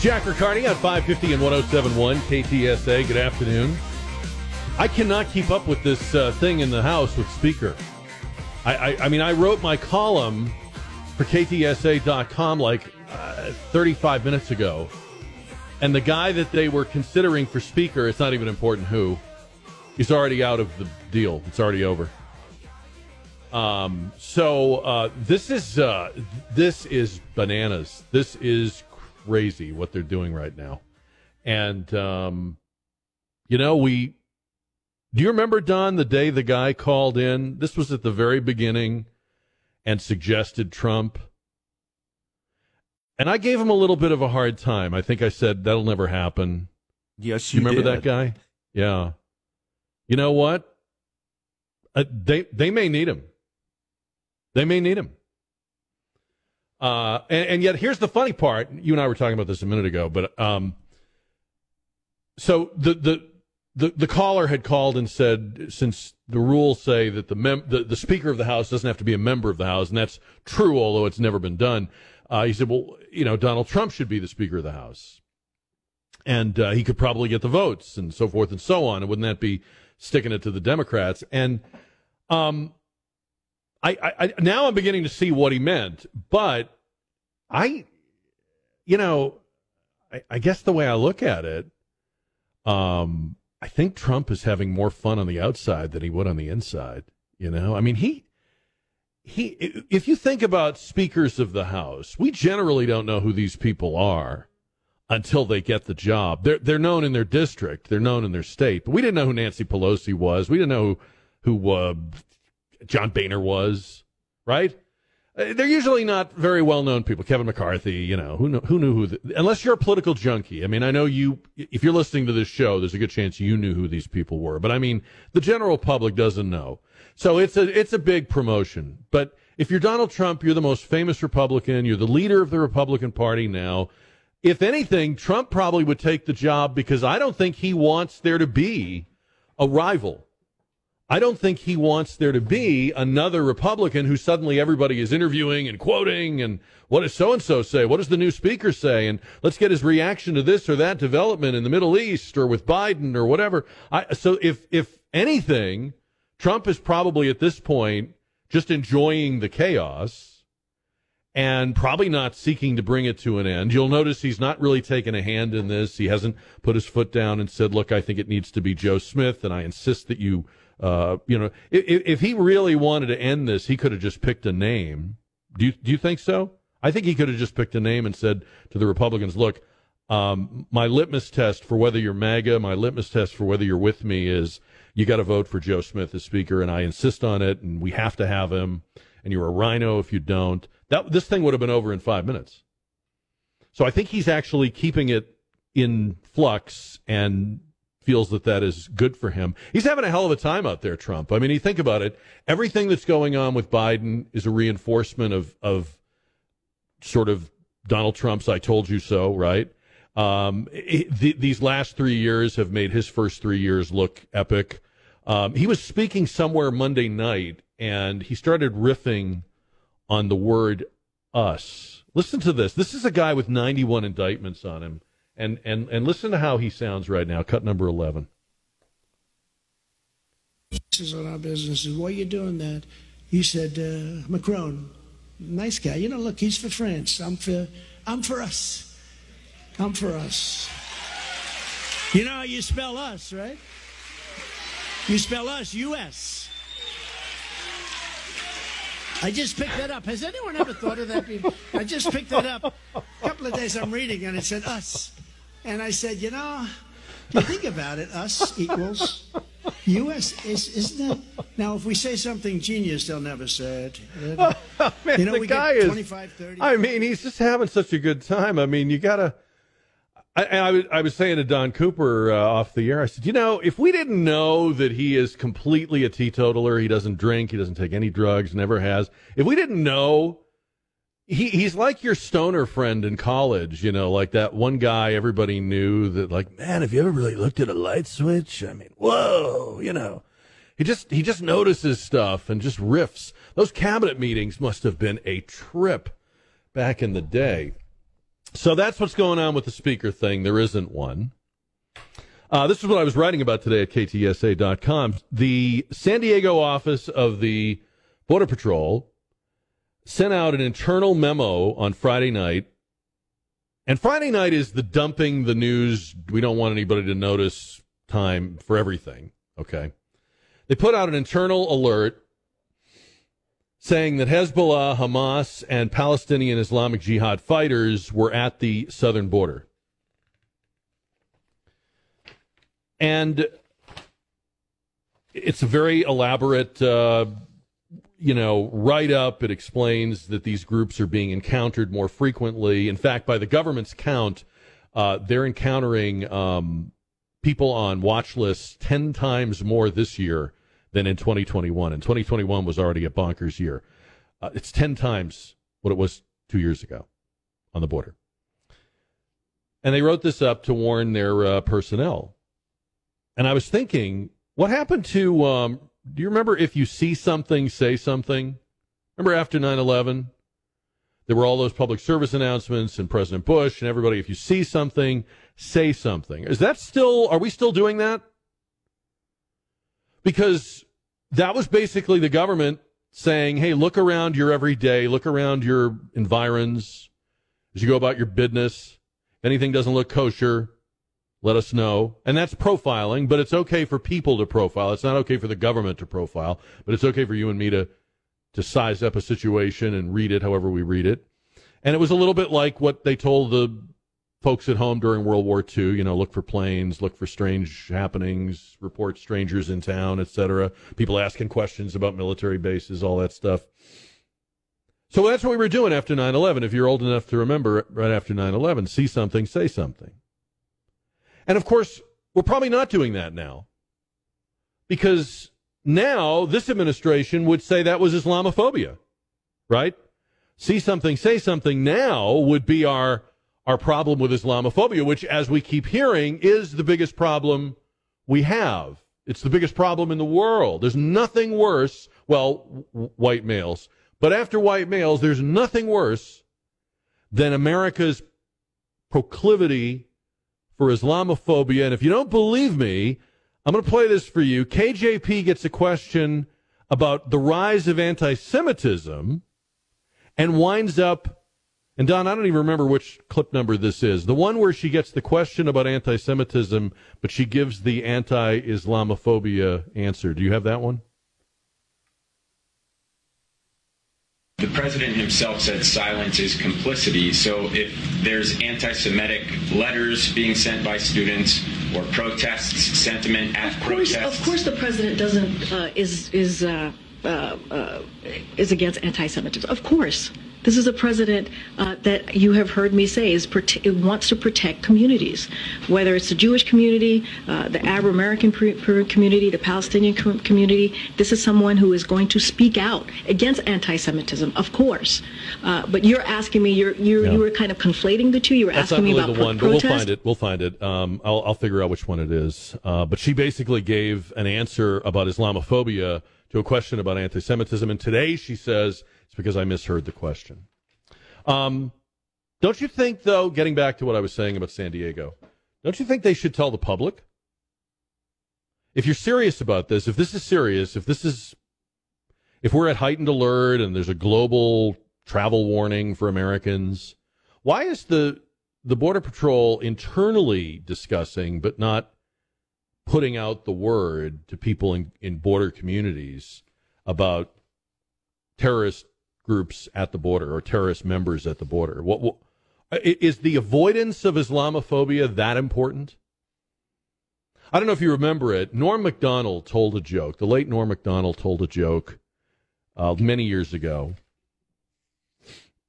Jack Riccardi on 550 and 1071 KTSA. Good afternoon. I cannot keep up with this uh, thing in the house with Speaker. I, I, I mean, I wrote my column for KTSA.com like uh, 35 minutes ago. And the guy that they were considering for Speaker, it's not even important who, he's already out of the deal. It's already over. Um, so uh, this is uh, this is bananas. This is crazy what they're doing right now. And um, you know, we do you remember Don the day the guy called in? This was at the very beginning and suggested Trump. And I gave him a little bit of a hard time. I think I said that'll never happen. Yes, you, you remember did. that guy? Yeah. You know what? Uh, they they may need him. They may need him. Uh, and, and, yet, here's the funny part. You and I were talking about this a minute ago, but um, so the, the the the caller had called and said, since the rules say that the, mem- the the Speaker of the House doesn't have to be a member of the House, and that's true, although it's never been done. Uh, he said, well, you know, Donald Trump should be the Speaker of the House, and uh, he could probably get the votes and so forth and so on. And wouldn't that be sticking it to the Democrats? And um, I, I, now I'm beginning to see what he meant, but I, you know, I, I guess the way I look at it, um, I think Trump is having more fun on the outside than he would on the inside. You know, I mean, he, he, if you think about speakers of the House, we generally don't know who these people are until they get the job. They're they're known in their district, they're known in their state, but we didn't know who Nancy Pelosi was. We didn't know who, who uh, John Boehner was, right? Uh, they're usually not very well known people. Kevin McCarthy, you know, who knew, who knew who, the, unless you're a political junkie. I mean, I know you, if you're listening to this show, there's a good chance you knew who these people were, but I mean, the general public doesn't know. So it's a, it's a big promotion. But if you're Donald Trump, you're the most famous Republican, you're the leader of the Republican Party now. If anything, Trump probably would take the job because I don't think he wants there to be a rival. I don't think he wants there to be another Republican who suddenly everybody is interviewing and quoting and what does so and so say? What does the new speaker say? And let's get his reaction to this or that development in the Middle East or with Biden or whatever. I, so if if anything, Trump is probably at this point just enjoying the chaos and probably not seeking to bring it to an end. You'll notice he's not really taken a hand in this. He hasn't put his foot down and said, "Look, I think it needs to be Joe Smith, and I insist that you." Uh, you know, if, if he really wanted to end this, he could have just picked a name. Do you, do you think so? I think he could have just picked a name and said to the Republicans, look, um, my litmus test for whether you're MAGA, my litmus test for whether you're with me is you got to vote for Joe Smith as Speaker, and I insist on it, and we have to have him, and you're a rhino if you don't. That this thing would have been over in five minutes. So I think he's actually keeping it in flux and feels that that is good for him. He's having a hell of a time out there, Trump. I mean, you think about it. Everything that's going on with Biden is a reinforcement of of sort of Donald Trump's "I told you so," right? Um, it, the, these last three years have made his first three years look epic. Um, he was speaking somewhere Monday night, and he started riffing on the word "us." Listen to this. This is a guy with 91 indictments on him and and and listen to how he sounds right now. Cut number eleven. This is on our businesses. Why are you doing that? He said, uh, Macron, nice guy. You know, look, he's for France. I'm for, I'm for us. I'm for us. You know how you spell us, right? You spell us, U.S. I just picked that up. Has anyone ever thought of that? I just picked it up. A couple of days I'm reading and it said us. And I said, you know, you think about it, us equals U.S. Is, isn't that? Now, if we say something genius, they'll never say it. Oh, man, you know, the we guy is. 25, 30. I mean, he's just having such a good time. I mean, you gotta. I, I, was- I was saying to Don Cooper uh, off the air, I said, you know, if we didn't know that he is completely a teetotaler, he doesn't drink, he doesn't take any drugs, never has. If we didn't know, he he's like your stoner friend in college, you know, like that one guy everybody knew that, like, man, have you ever really looked at a light switch? I mean, whoa, you know. He just he just notices stuff and just riffs. Those cabinet meetings must have been a trip back in the day. So that's what's going on with the speaker thing. There isn't one. Uh, this is what I was writing about today at ktsa.com. The San Diego office of the Border Patrol sent out an internal memo on Friday night. And Friday night is the dumping the news. We don't want anybody to notice time for everything. Okay. They put out an internal alert saying that Hezbollah, Hamas, and Palestinian Islamic Jihad fighters were at the southern border. And it's a very elaborate, uh, you know, write up. It explains that these groups are being encountered more frequently. In fact, by the government's count, uh, they're encountering um, people on watch lists 10 times more this year than in 2021. And 2021 was already a bonkers year. Uh, it's 10 times what it was two years ago on the border. And they wrote this up to warn their uh, personnel. And I was thinking, what happened to, um, do you remember if you see something, say something? Remember after 9 11? There were all those public service announcements and President Bush and everybody, if you see something, say something. Is that still, are we still doing that? because that was basically the government saying, hey, look around your everyday, look around your environs as you go about your business. If anything doesn't look kosher, let us know. And that's profiling, but it's okay for people to profile. It's not okay for the government to profile, but it's okay for you and me to, to size up a situation and read it however we read it. And it was a little bit like what they told the folks at home during World War II, you know, look for planes, look for strange happenings, report strangers in town, etc. People asking questions about military bases, all that stuff. So that's what we were doing after 9 11. If you're old enough to remember, right after 9 11, see something, say something. And of course, we're probably not doing that now. Because now this administration would say that was Islamophobia, right? See something, say something now would be our our problem with Islamophobia, which, as we keep hearing, is the biggest problem we have. It's the biggest problem in the world. There's nothing worse, well, w- white males, but after white males, there's nothing worse than America's proclivity for Islamophobia. And if you don't believe me, I'm going to play this for you. KJP gets a question about the rise of anti Semitism and winds up and Don, I don't even remember which clip number this is. The one where she gets the question about anti Semitism, but she gives the anti Islamophobia answer. Do you have that one? The president himself said silence is complicity. So if there's anti Semitic letters being sent by students or protests, sentiment at of course, protests. Of course, the president doesn't uh, is is uh, uh, uh is against anti-Semitism. Of course, this is a president uh, that you have heard me say is prote- wants to protect communities, whether it's the Jewish community, uh, the Arab American community, the Palestinian community. This is someone who is going to speak out against anti-Semitism, of course. Uh, but you're asking me, you're, you're yeah. you were kind of conflating the two. You were That's asking me about the one, protest. but we'll find it. We'll find it. Um, I'll, I'll figure out which one it is. Uh, but she basically gave an answer about Islamophobia to a question about anti-Semitism, and today she says it's because I misheard the question. Um, don't you think, though, getting back to what I was saying about San Diego, don't you think they should tell the public? If you're serious about this, if this is serious, if this is, if we're at heightened alert and there's a global travel warning for Americans, why is the the border patrol internally discussing but not putting out the word to people in, in border communities about terrorist groups at the border or terrorist members at the border? What, what is the avoidance of Islamophobia that important? I don't know if you remember it. Norm Macdonald told a joke. The late Norm Macdonald told a joke uh, many years ago,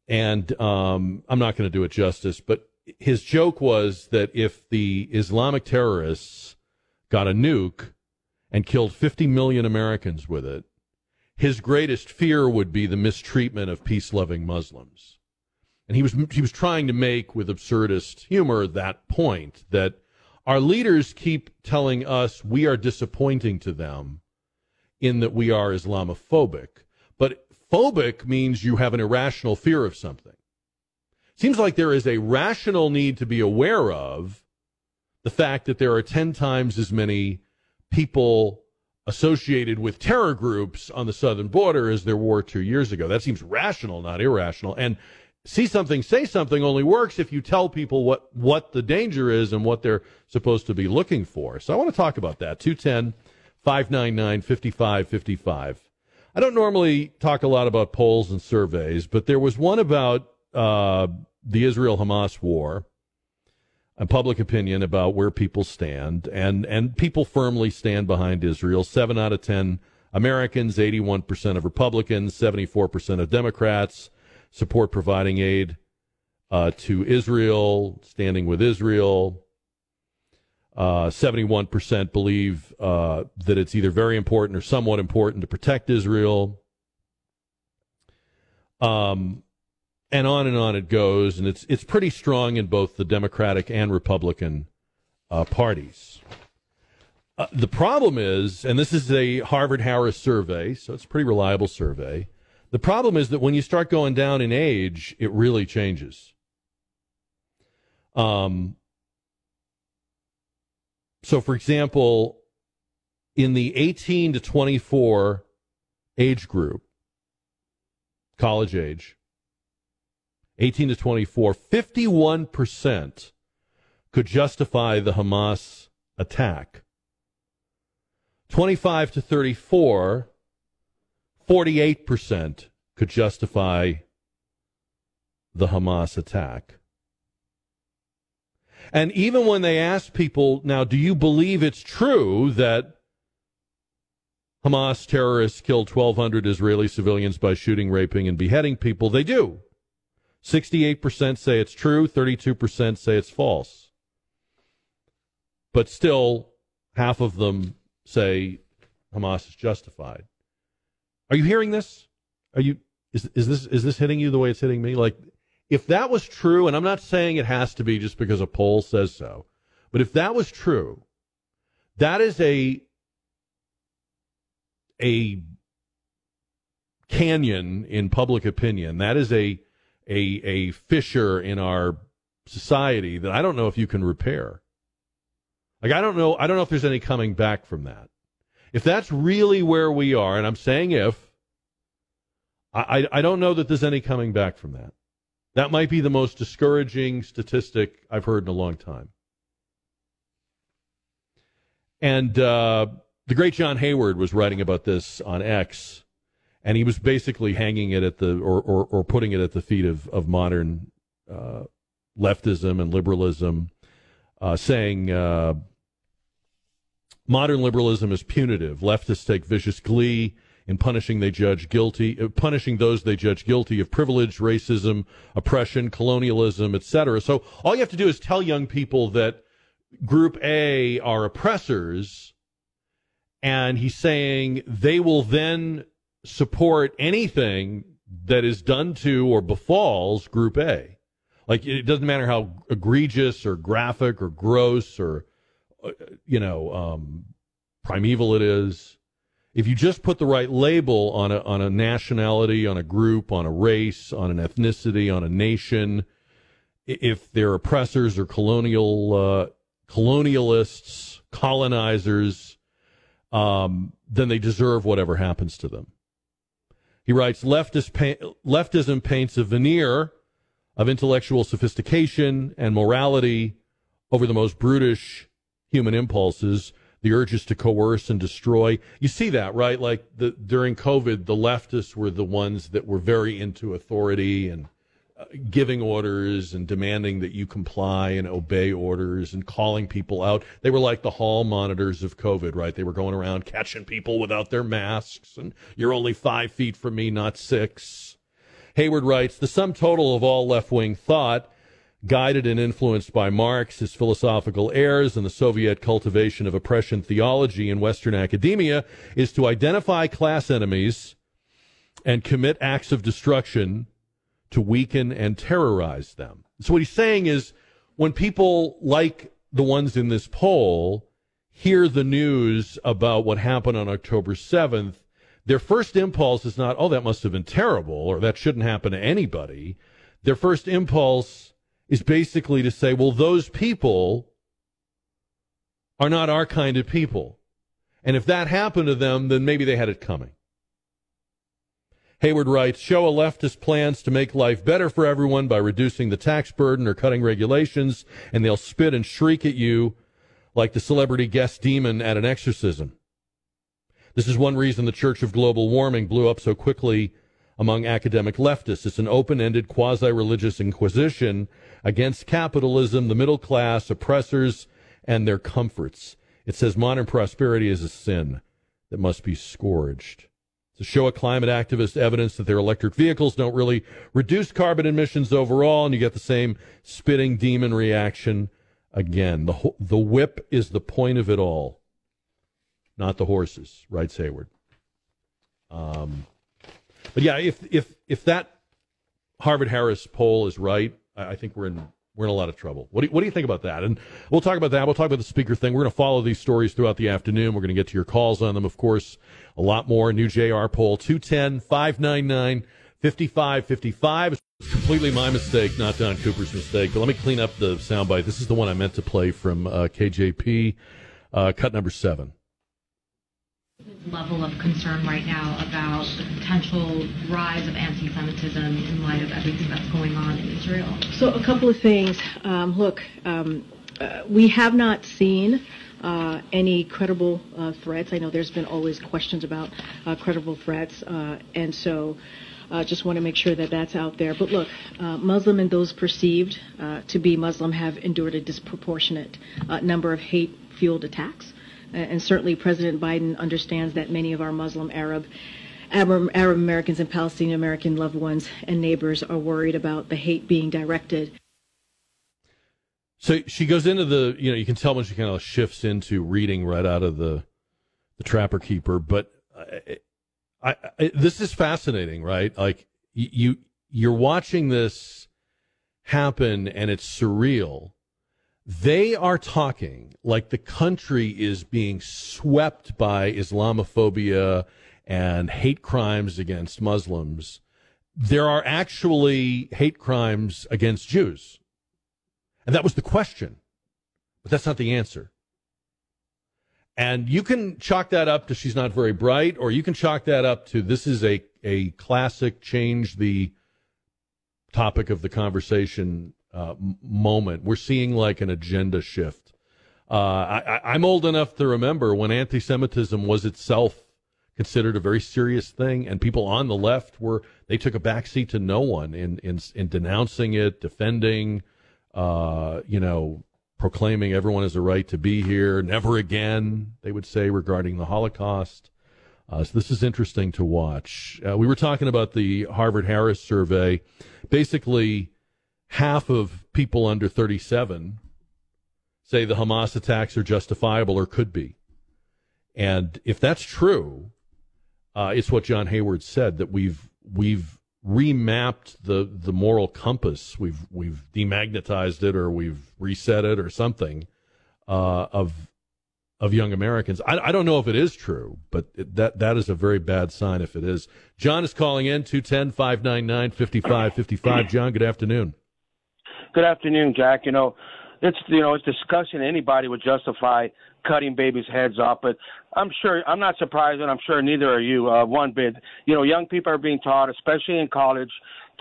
and um, I'm not going to do it justice. But his joke was that if the Islamic terrorists got a nuke and killed 50 million Americans with it, his greatest fear would be the mistreatment of peace loving Muslims. And he was, he was trying to make, with absurdist humor, that point that our leaders keep telling us we are disappointing to them in that we are Islamophobic. But phobic means you have an irrational fear of something. Seems like there is a rational need to be aware of the fact that there are 10 times as many people associated with terror groups on the southern border as there were two years ago. That seems rational, not irrational. And see something, say something only works if you tell people what, what the danger is and what they're supposed to be looking for. So I want to talk about that. 210 599 5555. I don't normally talk a lot about polls and surveys, but there was one about uh, the Israel Hamas war public opinion about where people stand, and, and people firmly stand behind Israel. Seven out of 10 Americans, 81% of Republicans, 74% of Democrats support providing aid uh, to Israel, standing with Israel. Uh, 71% believe uh, that it's either very important or somewhat important to protect Israel. Um, and on and on it goes, and it's it's pretty strong in both the Democratic and Republican uh, parties. Uh, the problem is, and this is a Harvard Harris survey, so it's a pretty reliable survey. The problem is that when you start going down in age, it really changes. Um, so, for example, in the 18 to 24 age group, college age, 18 to 24, 51% could justify the Hamas attack. 25 to 34, 48% could justify the Hamas attack. And even when they ask people, now, do you believe it's true that Hamas terrorists killed 1,200 Israeli civilians by shooting, raping, and beheading people? They do. 68% say it's true, 32% say it's false. But still, half of them say Hamas is justified. Are you hearing this? Are you is is this is this hitting you the way it's hitting me? Like if that was true, and I'm not saying it has to be just because a poll says so, but if that was true, that is a a canyon in public opinion. That is a a a fissure in our society that I don't know if you can repair. Like I don't know I don't know if there's any coming back from that. If that's really where we are, and I'm saying if, I, I don't know that there's any coming back from that. That might be the most discouraging statistic I've heard in a long time. And uh, the great John Hayward was writing about this on X, and he was basically hanging it at the or or, or putting it at the feet of of modern uh, leftism and liberalism, uh, saying uh, modern liberalism is punitive. Leftists take vicious glee in punishing they judge guilty, uh, punishing those they judge guilty of privilege, racism, oppression, colonialism, etc. So all you have to do is tell young people that Group A are oppressors, and he's saying they will then support anything that is done to or befalls Group A. Like it doesn't matter how egregious or graphic or gross or uh, you know um, primeval it is if you just put the right label on a on a nationality, on a group, on a race, on an ethnicity, on a nation, if they're oppressors or colonial uh, colonialists, colonizers, um, then they deserve whatever happens to them. He writes, Leftist leftism paints a veneer of intellectual sophistication and morality over the most brutish human impulses the urges to coerce and destroy. You see that, right? Like the during COVID, the leftists were the ones that were very into authority and giving orders and demanding that you comply and obey orders and calling people out. They were like the hall monitors of COVID, right? They were going around catching people without their masks and you're only five feet from me, not six. Hayward writes, the sum total of all left wing thought guided and influenced by Marx, his philosophical heirs, and the Soviet cultivation of oppression theology in Western academia, is to identify class enemies and commit acts of destruction to weaken and terrorize them. So, what he's saying is when people like the ones in this poll hear the news about what happened on October 7th, their first impulse is not, oh, that must have been terrible or that shouldn't happen to anybody their first impulse is basically to say, well, those people are not our kind of people. And if that happened to them, then maybe they had it coming. Hayward writes, show a leftist plans to make life better for everyone by reducing the tax burden or cutting regulations, and they'll spit and shriek at you like the celebrity guest demon at an exorcism. This is one reason the Church of Global Warming blew up so quickly among academic leftists. It's an open ended, quasi religious inquisition against capitalism, the middle class, oppressors, and their comforts. It says modern prosperity is a sin that must be scourged. To show a climate activist evidence that their electric vehicles don't really reduce carbon emissions overall, and you get the same spitting demon reaction again. The, the whip is the point of it all not the horses, writes Hayward. Um, but yeah, if if if that Harvard Harris poll is right, I, I think we're in we're in a lot of trouble. What do, you, what do you think about that? And we'll talk about that. We'll talk about the speaker thing. We're going to follow these stories throughout the afternoon. We're going to get to your calls on them, of course. A lot more. New JR poll 210 599 5555. It's completely my mistake, not Don Cooper's mistake. But let me clean up the soundbite. This is the one I meant to play from uh, KJP, uh, cut number seven level of concern right now about the potential rise of anti-Semitism in light of everything that's going on in Israel? So, a couple of things. Um, look, um, uh, we have not seen uh, any credible uh, threats. I know there's been always questions about uh, credible threats, uh, and so. Uh, just want to make sure that that's out there. But look, Muslim and those perceived to be Muslim have endured a disproportionate number of hate-fueled attacks and certainly President Biden understands that many of our Muslim, Arab, Arab, Americans and Palestinian American loved ones and neighbors are worried about the hate being directed. So she goes into the, you know, you can tell when she kind of shifts into reading right out of the, the Trapper Keeper. But I, I, I, this is fascinating, right? Like you, you're watching this happen, and it's surreal they are talking like the country is being swept by Islamophobia and hate crimes against Muslims. There are actually hate crimes against Jews. And that was the question. But that's not the answer. And you can chalk that up to she's not very bright, or you can chalk that up to this is a, a classic change the topic of the conversation uh, moment. We're seeing like an agenda shift. Uh, I, am old enough to remember when anti-Semitism was itself considered a very serious thing, and people on the left were they took a backseat to no one in in, in denouncing it, defending, uh, you know, proclaiming everyone has a right to be here. Never again, they would say regarding the Holocaust. Uh, so this is interesting to watch. Uh, we were talking about the Harvard Harris survey. Basically, half of people under 37 say the Hamas attacks are justifiable or could be. And if that's true, uh, it's what John Hayward said that we've we've remapped the the moral compass. We've we've demagnetized it or we've reset it or something uh, of of young Americans. I, I, don't know if it is true, but it, that that is a very bad sign if it is. John is calling in 210 599 5555. John, good afternoon. Good afternoon, Jack. You know, it's you know it's discussion anybody would justify cutting babies' heads off, but I'm sure I'm not surprised, and I'm sure neither are you. Uh, one bit, you know, young people are being taught, especially in college,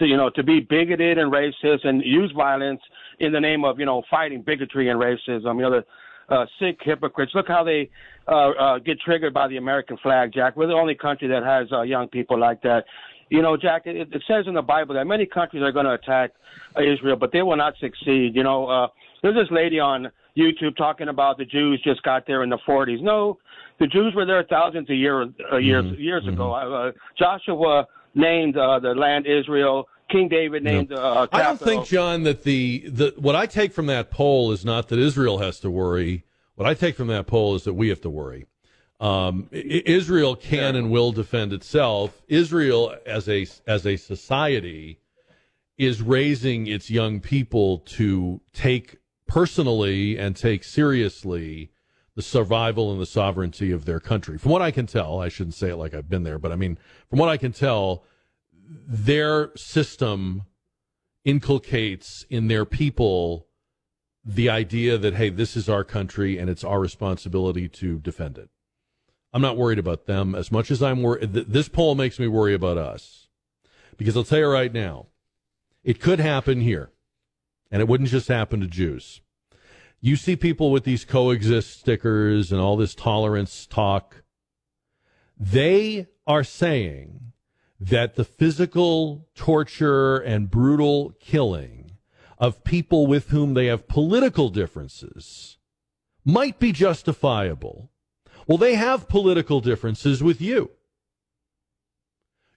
to you know to be bigoted and racist and use violence in the name of you know fighting bigotry and racism. You know, the uh, sick hypocrites. Look how they uh, uh, get triggered by the American flag, Jack. We're the only country that has uh, young people like that. You know, Jack, it, it says in the Bible that many countries are going to attack uh, Israel, but they will not succeed. You know, uh, there's this lady on YouTube talking about the Jews just got there in the 40s. No, the Jews were there thousands of year, uh, years mm-hmm. years mm-hmm. ago. Uh, Joshua named uh, the land Israel. King David named. No. Uh, I don't think, John, that the, the what I take from that poll is not that Israel has to worry. What I take from that poll is that we have to worry. Um, Israel can and will defend itself. Israel, as a as a society, is raising its young people to take personally and take seriously the survival and the sovereignty of their country. From what I can tell, I shouldn't say it like I've been there, but I mean, from what I can tell, their system inculcates in their people the idea that, hey, this is our country and it's our responsibility to defend it. I'm not worried about them as much as I'm worried. This poll makes me worry about us. Because I'll tell you right now, it could happen here. And it wouldn't just happen to Jews. You see people with these coexist stickers and all this tolerance talk. They are saying that the physical torture and brutal killing of people with whom they have political differences might be justifiable. Well, they have political differences with you.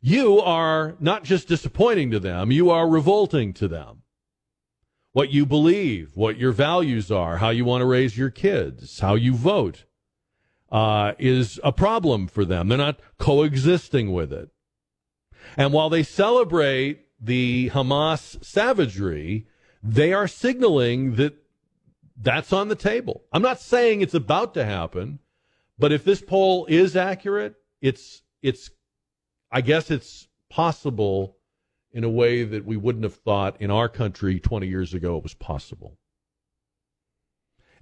You are not just disappointing to them, you are revolting to them. What you believe, what your values are, how you want to raise your kids, how you vote, uh, is a problem for them. They're not coexisting with it. And while they celebrate the Hamas savagery, they are signaling that that's on the table. I'm not saying it's about to happen, but if this poll is accurate, it's it's I guess it's possible in a way that we wouldn't have thought in our country 20 years ago it was possible.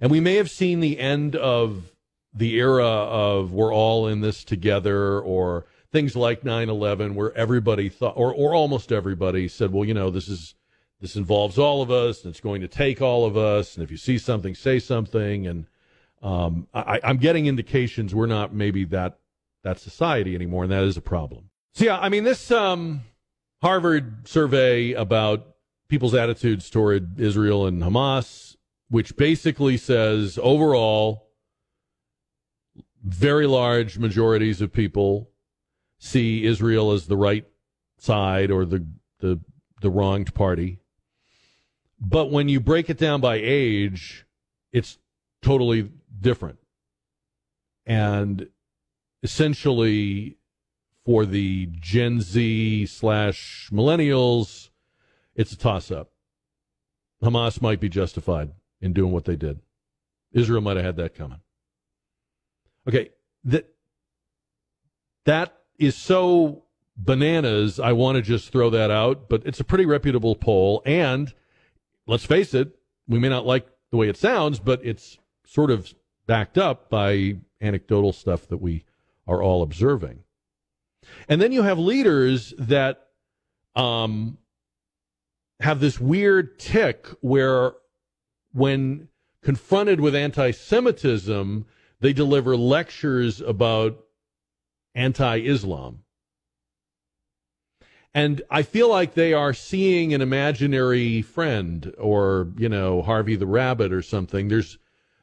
And we may have seen the end of the era of we're all in this together or things like 9/11 where everybody thought or or almost everybody said, well, you know, this is this involves all of us and it's going to take all of us and if you see something say something and um, I, I'm getting indications we're not maybe that that society anymore and that is a problem. So yeah, I mean this um, Harvard survey about people's attitudes toward Israel and Hamas, which basically says overall, very large majorities of people see Israel as the right side or the the the wronged party. But when you break it down by age, it's totally different. And essentially for the Gen Z slash millennials, it's a toss up. Hamas might be justified in doing what they did. Israel might have had that coming. Okay, that that is so bananas. I want to just throw that out, but it's a pretty reputable poll, and let's face it, we may not like the way it sounds, but it's sort of backed up by anecdotal stuff that we are all observing. And then you have leaders that um, have this weird tick where, when confronted with anti Semitism, they deliver lectures about anti Islam. And I feel like they are seeing an imaginary friend or, you know, Harvey the Rabbit or something. There's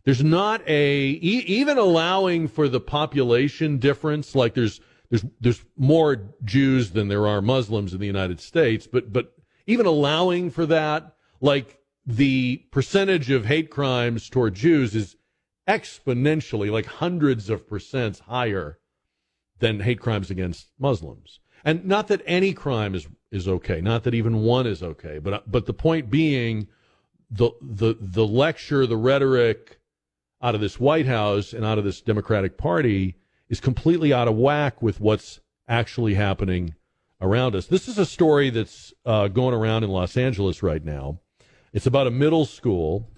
there's not a e- even allowing for the population difference like there's there's there's more Jews than there are Muslims in the United States, but but even allowing for that, like the percentage of hate crimes toward Jews is exponentially, like hundreds of percents higher than hate crimes against Muslims. And not that any crime is is okay, not that even one is okay, but but the point being, the the the lecture, the rhetoric out of this White House and out of this Democratic Party is completely out of whack with what's actually happening around us. This is a story that's uh, going around in Los Angeles right now. It's about a middle school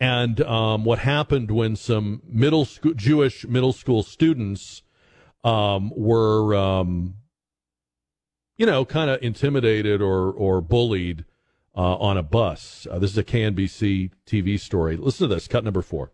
and um, what happened when some middle Jewish middle school students um, were, um, you know, kind of intimidated or or bullied uh, on a bus. Uh, this is a KNBC TV story. Listen to this, cut number four.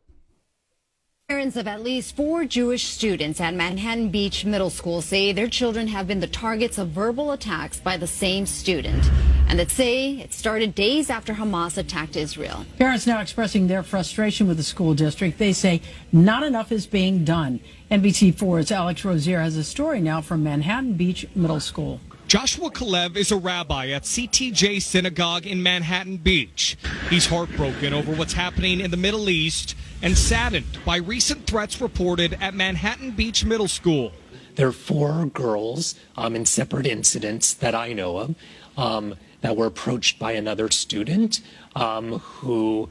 Parents of at least four Jewish students at Manhattan Beach Middle School say their children have been the targets of verbal attacks by the same student and that say it started days after Hamas attacked Israel. Parents now expressing their frustration with the school district. They say not enough is being done. NBC4's Alex Rozier has a story now from Manhattan Beach Middle School. Joshua Kalev is a rabbi at CTJ Synagogue in Manhattan Beach. He's heartbroken over what's happening in the Middle East and saddened by recent threats reported at Manhattan Beach Middle School. There are four girls um, in separate incidents that I know of um, that were approached by another student um, who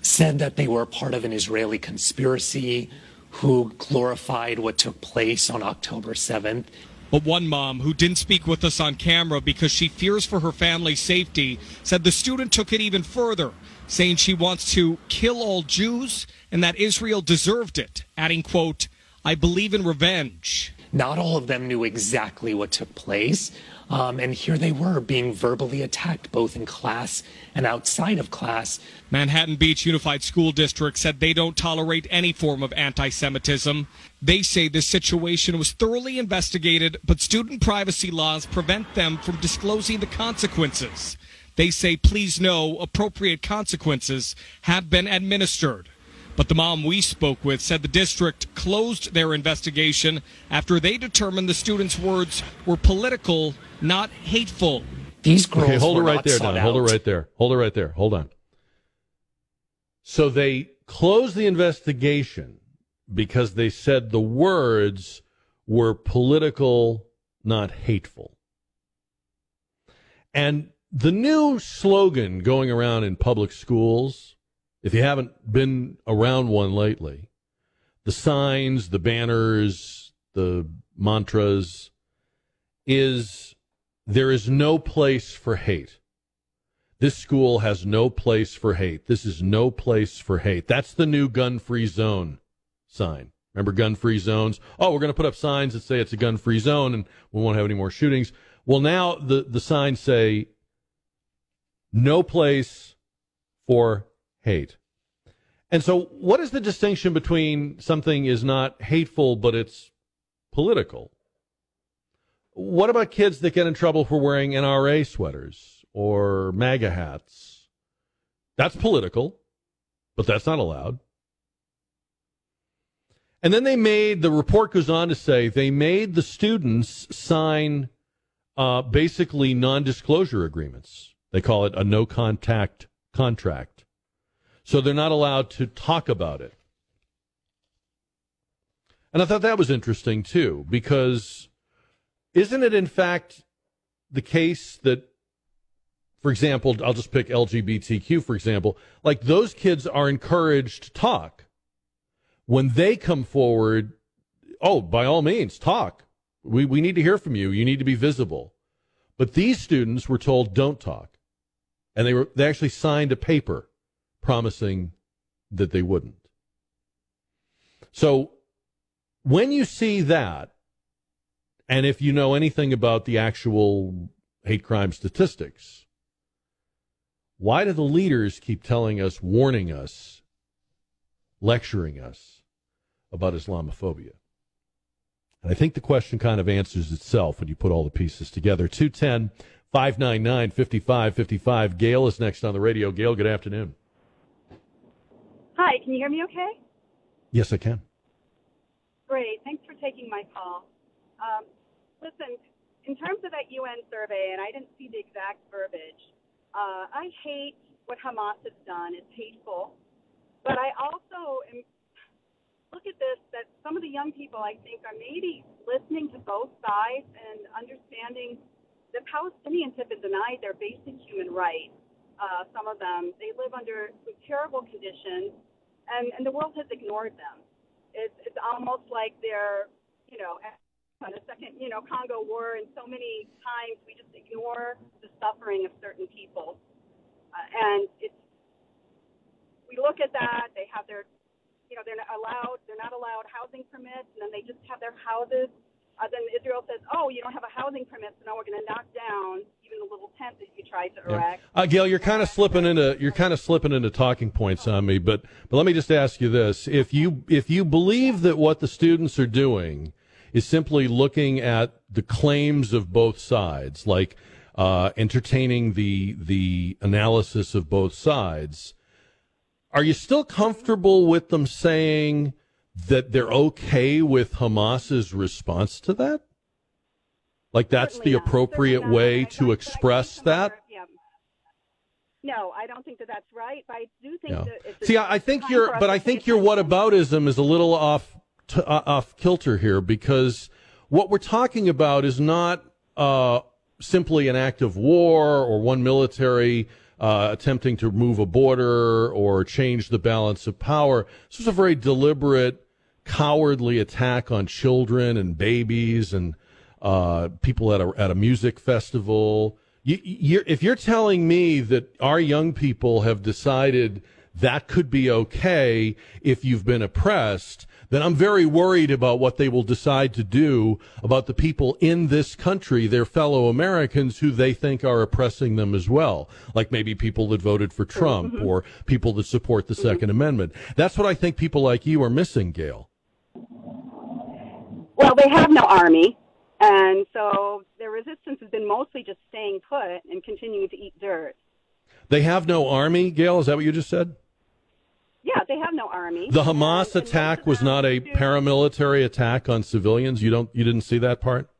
said that they were part of an Israeli conspiracy, who glorified what took place on October 7th But one mom who didn't speak with us on camera because she fears for her family's safety said the student took it even further, saying she wants to kill all Jews and that Israel deserved it, adding, quote, I believe in revenge. Not all of them knew exactly what took place. Um, and here they were being verbally attacked both in class and outside of class. Manhattan Beach Unified School District said they don't tolerate any form of anti Semitism. They say this situation was thoroughly investigated, but student privacy laws prevent them from disclosing the consequences. They say, please know, appropriate consequences have been administered. But the mom we spoke with said the district closed their investigation after they determined the students' words were political, not hateful. These girls Okay, hold it right not there, sought Don. Hold it right there. Hold it right there. Hold on. So they closed the investigation because they said the words were political, not hateful. And the new slogan going around in public schools, if you haven't been around one lately, the signs, the banners, the mantras, is there is no place for hate. This school has no place for hate. This is no place for hate. That's the new gun free zone sign. Remember gun free zones? Oh, we're going to put up signs that say it's a gun free zone and we won't have any more shootings. Well, now the, the signs say no place for hate. And so, what is the distinction between something is not hateful but it's political? What about kids that get in trouble for wearing NRA sweaters or MAGA hats? That's political, but that's not allowed. And then they made, the report goes on to say, they made the students sign uh, basically non disclosure agreements. They call it a no contact contract. So they're not allowed to talk about it. And I thought that was interesting too, because isn't it in fact the case that, for example, I'll just pick LGBTQ, for example, like those kids are encouraged to talk. When they come forward, oh, by all means, talk. We, we need to hear from you. You need to be visible. But these students were told, don't talk. And they were, they actually signed a paper promising that they wouldn't. So when you see that, and if you know anything about the actual hate crime statistics, why do the leaders keep telling us, warning us, lecturing us about Islamophobia? And I think the question kind of answers itself when you put all the pieces together. 210 599 5555. Gail is next on the radio. Gail, good afternoon. Hi, can you hear me okay? Yes, I can. Great. Thanks for taking my call. Um, listen, in terms of that UN survey, and I didn't see the exact verbiage, uh, I hate what Hamas has done. It's hateful. But I also am, look at this that some of the young people, I think, are maybe listening to both sides and understanding the Palestinians have been denied their basic human rights. Uh, some of them, they live under some terrible conditions, and, and the world has ignored them. It's, it's almost like they're, you know, on the second, you know, Congo War, and so many times we just ignore the suffering of certain people. Uh, and it's, we look at that, they have their, you know, they're not allowed, they're not allowed housing permits, and then they just have their houses. Uh, then Israel says, oh, you don't have a housing permit, so now we're going to knock down even the little tent that you tried to erect. Uh, Gail, you're kind of slipping into you're kind of slipping into talking points on me, but but let me just ask you this: if you if you believe that what the students are doing is simply looking at the claims of both sides, like uh, entertaining the the analysis of both sides, are you still comfortable with them saying that they're okay with Hamas's response to that? Like that's Certainly the appropriate not. way to express that? Yeah. No, I don't think that that's right. But I do think Yeah. that it's See, I I think time your, for us but I think your attention. whataboutism is a little off t- uh, off kilter here because what we're talking about is not uh, simply an act of war or one military uh, attempting to move a border or change the balance of power. This was a very deliberate, cowardly attack on children and babies and uh, people at a at a music festival. You, you're, if you're telling me that our young people have decided that could be okay if you've been oppressed, then I'm very worried about what they will decide to do about the people in this country, their fellow Americans who they think are oppressing them as well. Like maybe people that voted for Trump Mm-hmm. or people that support the 2nd Amendment. That's what I think people like you are missing, Gail. Well, they have no army, and so their resistance has been mostly just staying put and continuing to eat dirt. They have no army, Gail. Is that what you just said? Yeah, they have no army. The Hamas attack was not a paramilitary attack on civilians. You don't you didn't see that part?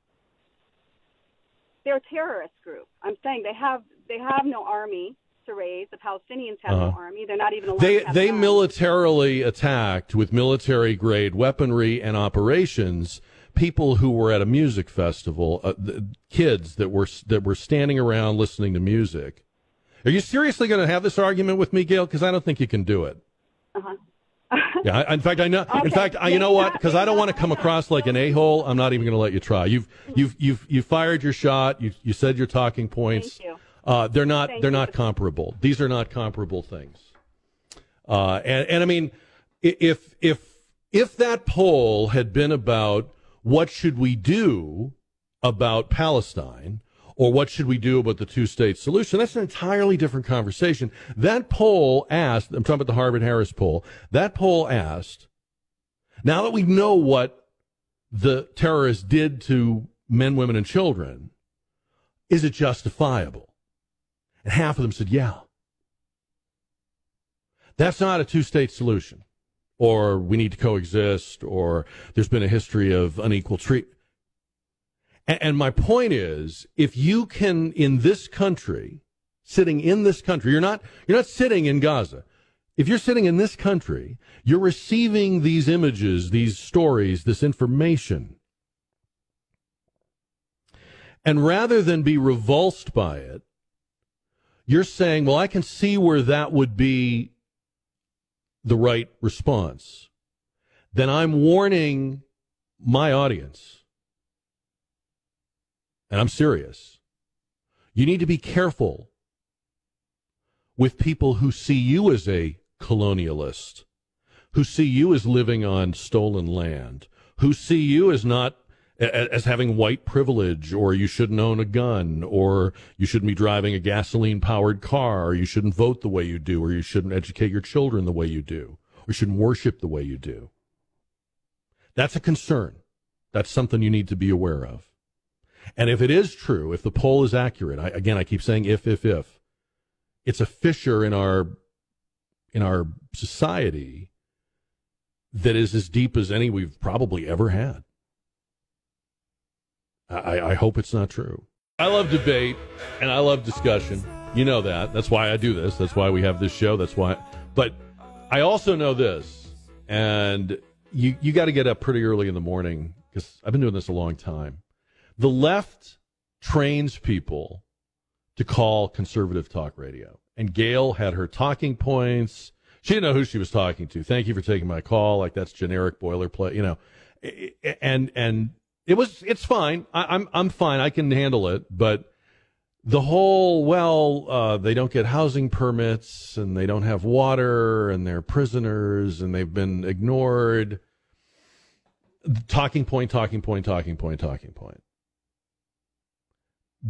They're a terrorist group. I'm saying they have they have no army to raise. The Palestinians have Uh-huh. no army. They're not even allowed They they guns. militarily attacked with military grade weaponry and operations people who were at a music festival, uh, the kids that were that were standing around listening to music. Are you seriously going to have this argument with me, Gail? Because I don't think you can do it. Uh-huh. Yeah, I, in fact, I know. In fact, I, you know what? Because I don't want to come across like an a hole. I'm not even going to let you try. You've you've you've you fired your shot. You you said your talking points. Thank you. Uh, they're not Thank they're not comparable. These are not comparable things. Uh, and and I mean, if if if that poll had been about what should we do about Palestine or what should we do about the two state solution, that's an entirely different conversation. That poll asked. I'm talking about the Harvard Harris poll. That poll asked. Now that we know what the terrorists did to men, women, and children, is it justifiable? And half of them said, yeah. That's not a two state solution. Or we need to coexist, or there's been a history of unequal treatment. And, my point is, if you can, in this country, sitting in this country, you're not, you're not sitting in Gaza. If you're sitting in this country, you're receiving these images, these stories, this information. And rather than be revulsed by it, you're saying, well, I can see where that would be the right response. Then I'm warning my audience, and I'm serious. You need to be careful with people who see you as a colonialist, who see you as living on stolen land, who see you as not as having white privilege or you shouldn't own a gun or you shouldn't be driving a gasoline powered car or you shouldn't vote the way you do or you shouldn't educate your children the way you do or you shouldn't worship the way you do. That's a concern. That's something you need to be aware of. And if it is true, if the poll is accurate, I, again, I keep saying if, if, if, it's a fissure in our in our society that is as deep as any we've probably ever had. I, I hope it's not true. I love debate and I love discussion. You know that. That's why I do this. That's why we have this show. That's why. But I also know this, and you you got to get up pretty early in the morning because I've been doing this a long time. The left trains people to call conservative talk radio, and Gail had her talking points. She didn't know who she was talking to. Thank you for taking my call. Like that's generic boilerplate, you know. And and it was it's fine. I, I'm I'm fine. I can handle it. But the whole well, uh, they don't get housing permits and they don't have water and they're prisoners and they've been ignored. Talking point, talking point, talking point, talking point.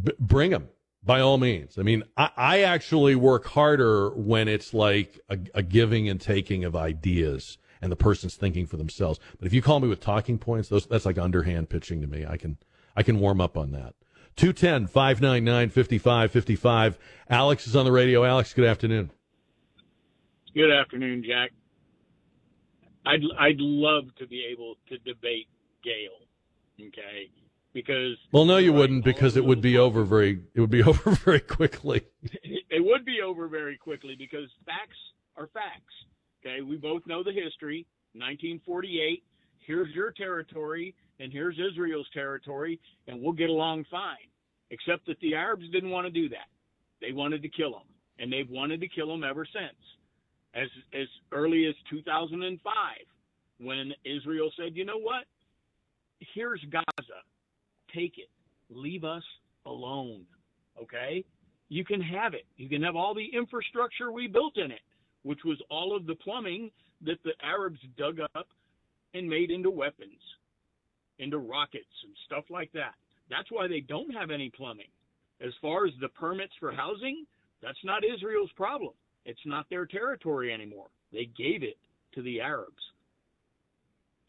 B- bring them by all means. I mean, I, I actually work harder when it's like a, a giving and taking of ideas and the person's thinking for themselves. But if you call me with talking points, those that's like underhand pitching to me. I can I can warm up on that. 210 599 5555. Alex is on the radio. Alex, good afternoon. Good afternoon, Jack. I'd I'd love to be able to debate Gail, okay? Because Well, no, you wouldn't because it would be over very it would be over very quickly. it would be over very quickly because facts are facts. Okay, we both know the history. 1948. Here's your territory, and here's Israel's territory, and we'll get along fine. Except that the Arabs didn't want to do that. They wanted to kill them, and they've wanted to kill them ever since. As as early as 2005, when Israel said, "You know what? Here's Gaza. Take it. Leave us alone. Okay? You can have it. You can have all the infrastructure we built in it, which was all of the plumbing that the Arabs dug up and made into weapons, into rockets and stuff like that. That's why they don't have any plumbing. As far as the permits for housing, that's not Israel's problem. It's not their territory anymore. They gave it to the Arabs.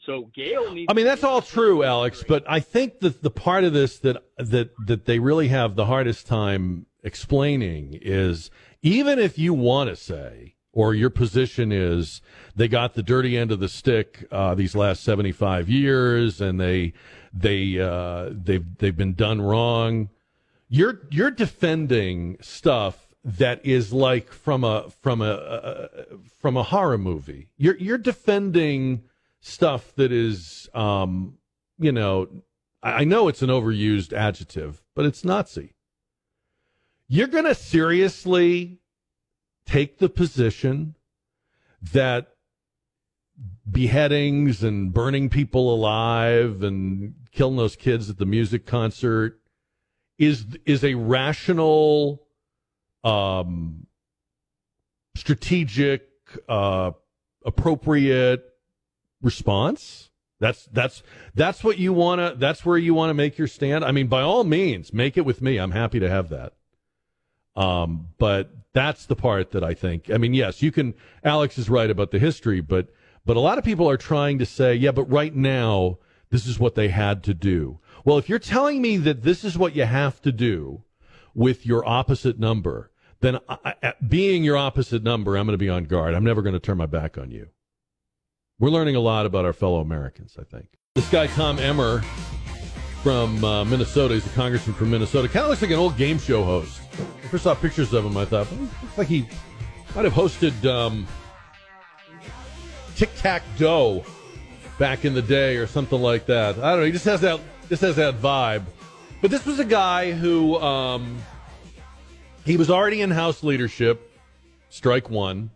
So Gail needs. I mean, that's all true, Alex. But I think that the part of this that that that they really have the hardest time explaining is even if you want to say or your position is they got the dirty end of the stick uh, these last 75 years and they they uh, they've they've been done wrong you're you're defending stuff that is like from a from a uh, from a horror movie you're you're defending stuff that is um you know I know it's an overused adjective but it's nazi. You're going to seriously take the position that beheadings and burning people alive and killing those kids at the music concert is is a rational um strategic uh appropriate response that's that's that's what you want to that's where you want to make your stand i mean by all means make it with me i'm happy to have that um but that's the part that I think. I mean, yes, you can. Alex is right about the history, but but a lot of people are trying to say, yeah, but right now this is what they had to do. Well, if you're telling me that this is what you have to do with your opposite number, then I, being your opposite number, I'm going to be on guard. I'm never going to turn my back on you. We're learning a lot about our fellow Americans, I think. This guy, Tom Emmer from uh, Minnesota, he's a congressman from Minnesota, kind of looks like an old game show host. I first saw pictures of him, I thought, well, looks like he might have hosted um, Tic Tac Dough back in the day or something like that. I don't know. He just has that just has that vibe. But this was a guy who um, he was already in House leadership, strike one.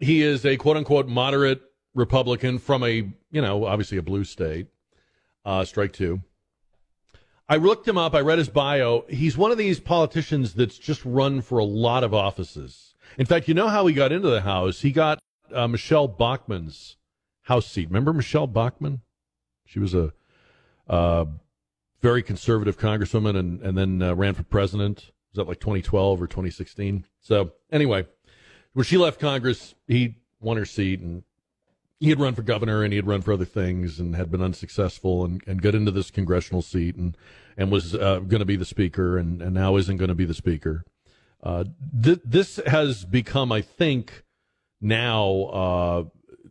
He is a quote unquote moderate Republican from a you know obviously a blue state, uh, strike two. I looked him up. I read his bio. He's one of these politicians that's just run for a lot of offices. In fact, you know how he got into the House? He got uh, Michele Bachmann's House seat. Remember Michele Bachmann? She was a uh, very conservative congresswoman and, and then uh, ran for president. Was that like 2012 or 2016? So, anyway, when she left Congress, he won her seat and he had run for governor and he had run for other things and had been unsuccessful and, and got into this congressional seat and and was uh, going to be the speaker and, and now isn't going to be the speaker. Uh, th- this has become, I think, now uh,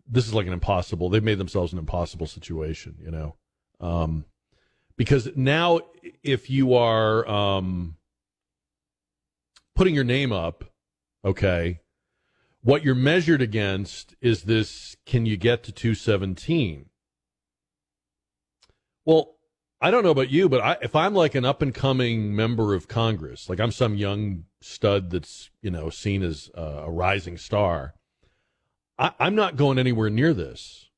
this is like an impossible. They've made themselves an impossible situation, you know, um, because now if you are um, putting your name up, okay, what you're measured against is this can you get to 217? Well, I don't know about you, but I, if I'm like an up and coming member of Congress, like I'm some young stud that's, you know, seen as uh, a rising star, I, I'm not going anywhere near this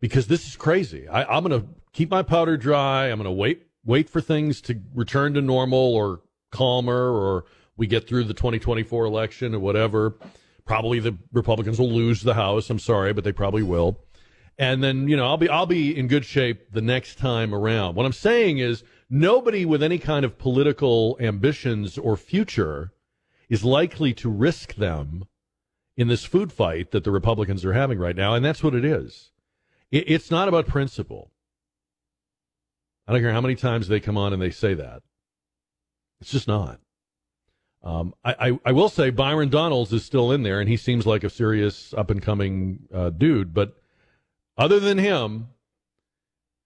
because this is crazy. I, I'm going to keep my powder dry. I'm going to wait, wait for things to return to normal or calmer or we get through the 2024 election or whatever Probably the Republicans will lose the House. I'm sorry, but they probably will. And then, you know, I'll be I'll be in good shape the next time around. What I'm saying is nobody with any kind of political ambitions or future is likely to risk them in this food fight that the Republicans are having right now, and that's what it is. It, it's not about principle. I don't care how many times they come on and they say that. It's just not. Um, I, I, I, will say Byron Donalds is still in there, and he seems like a serious up and coming uh, dude. But other than him,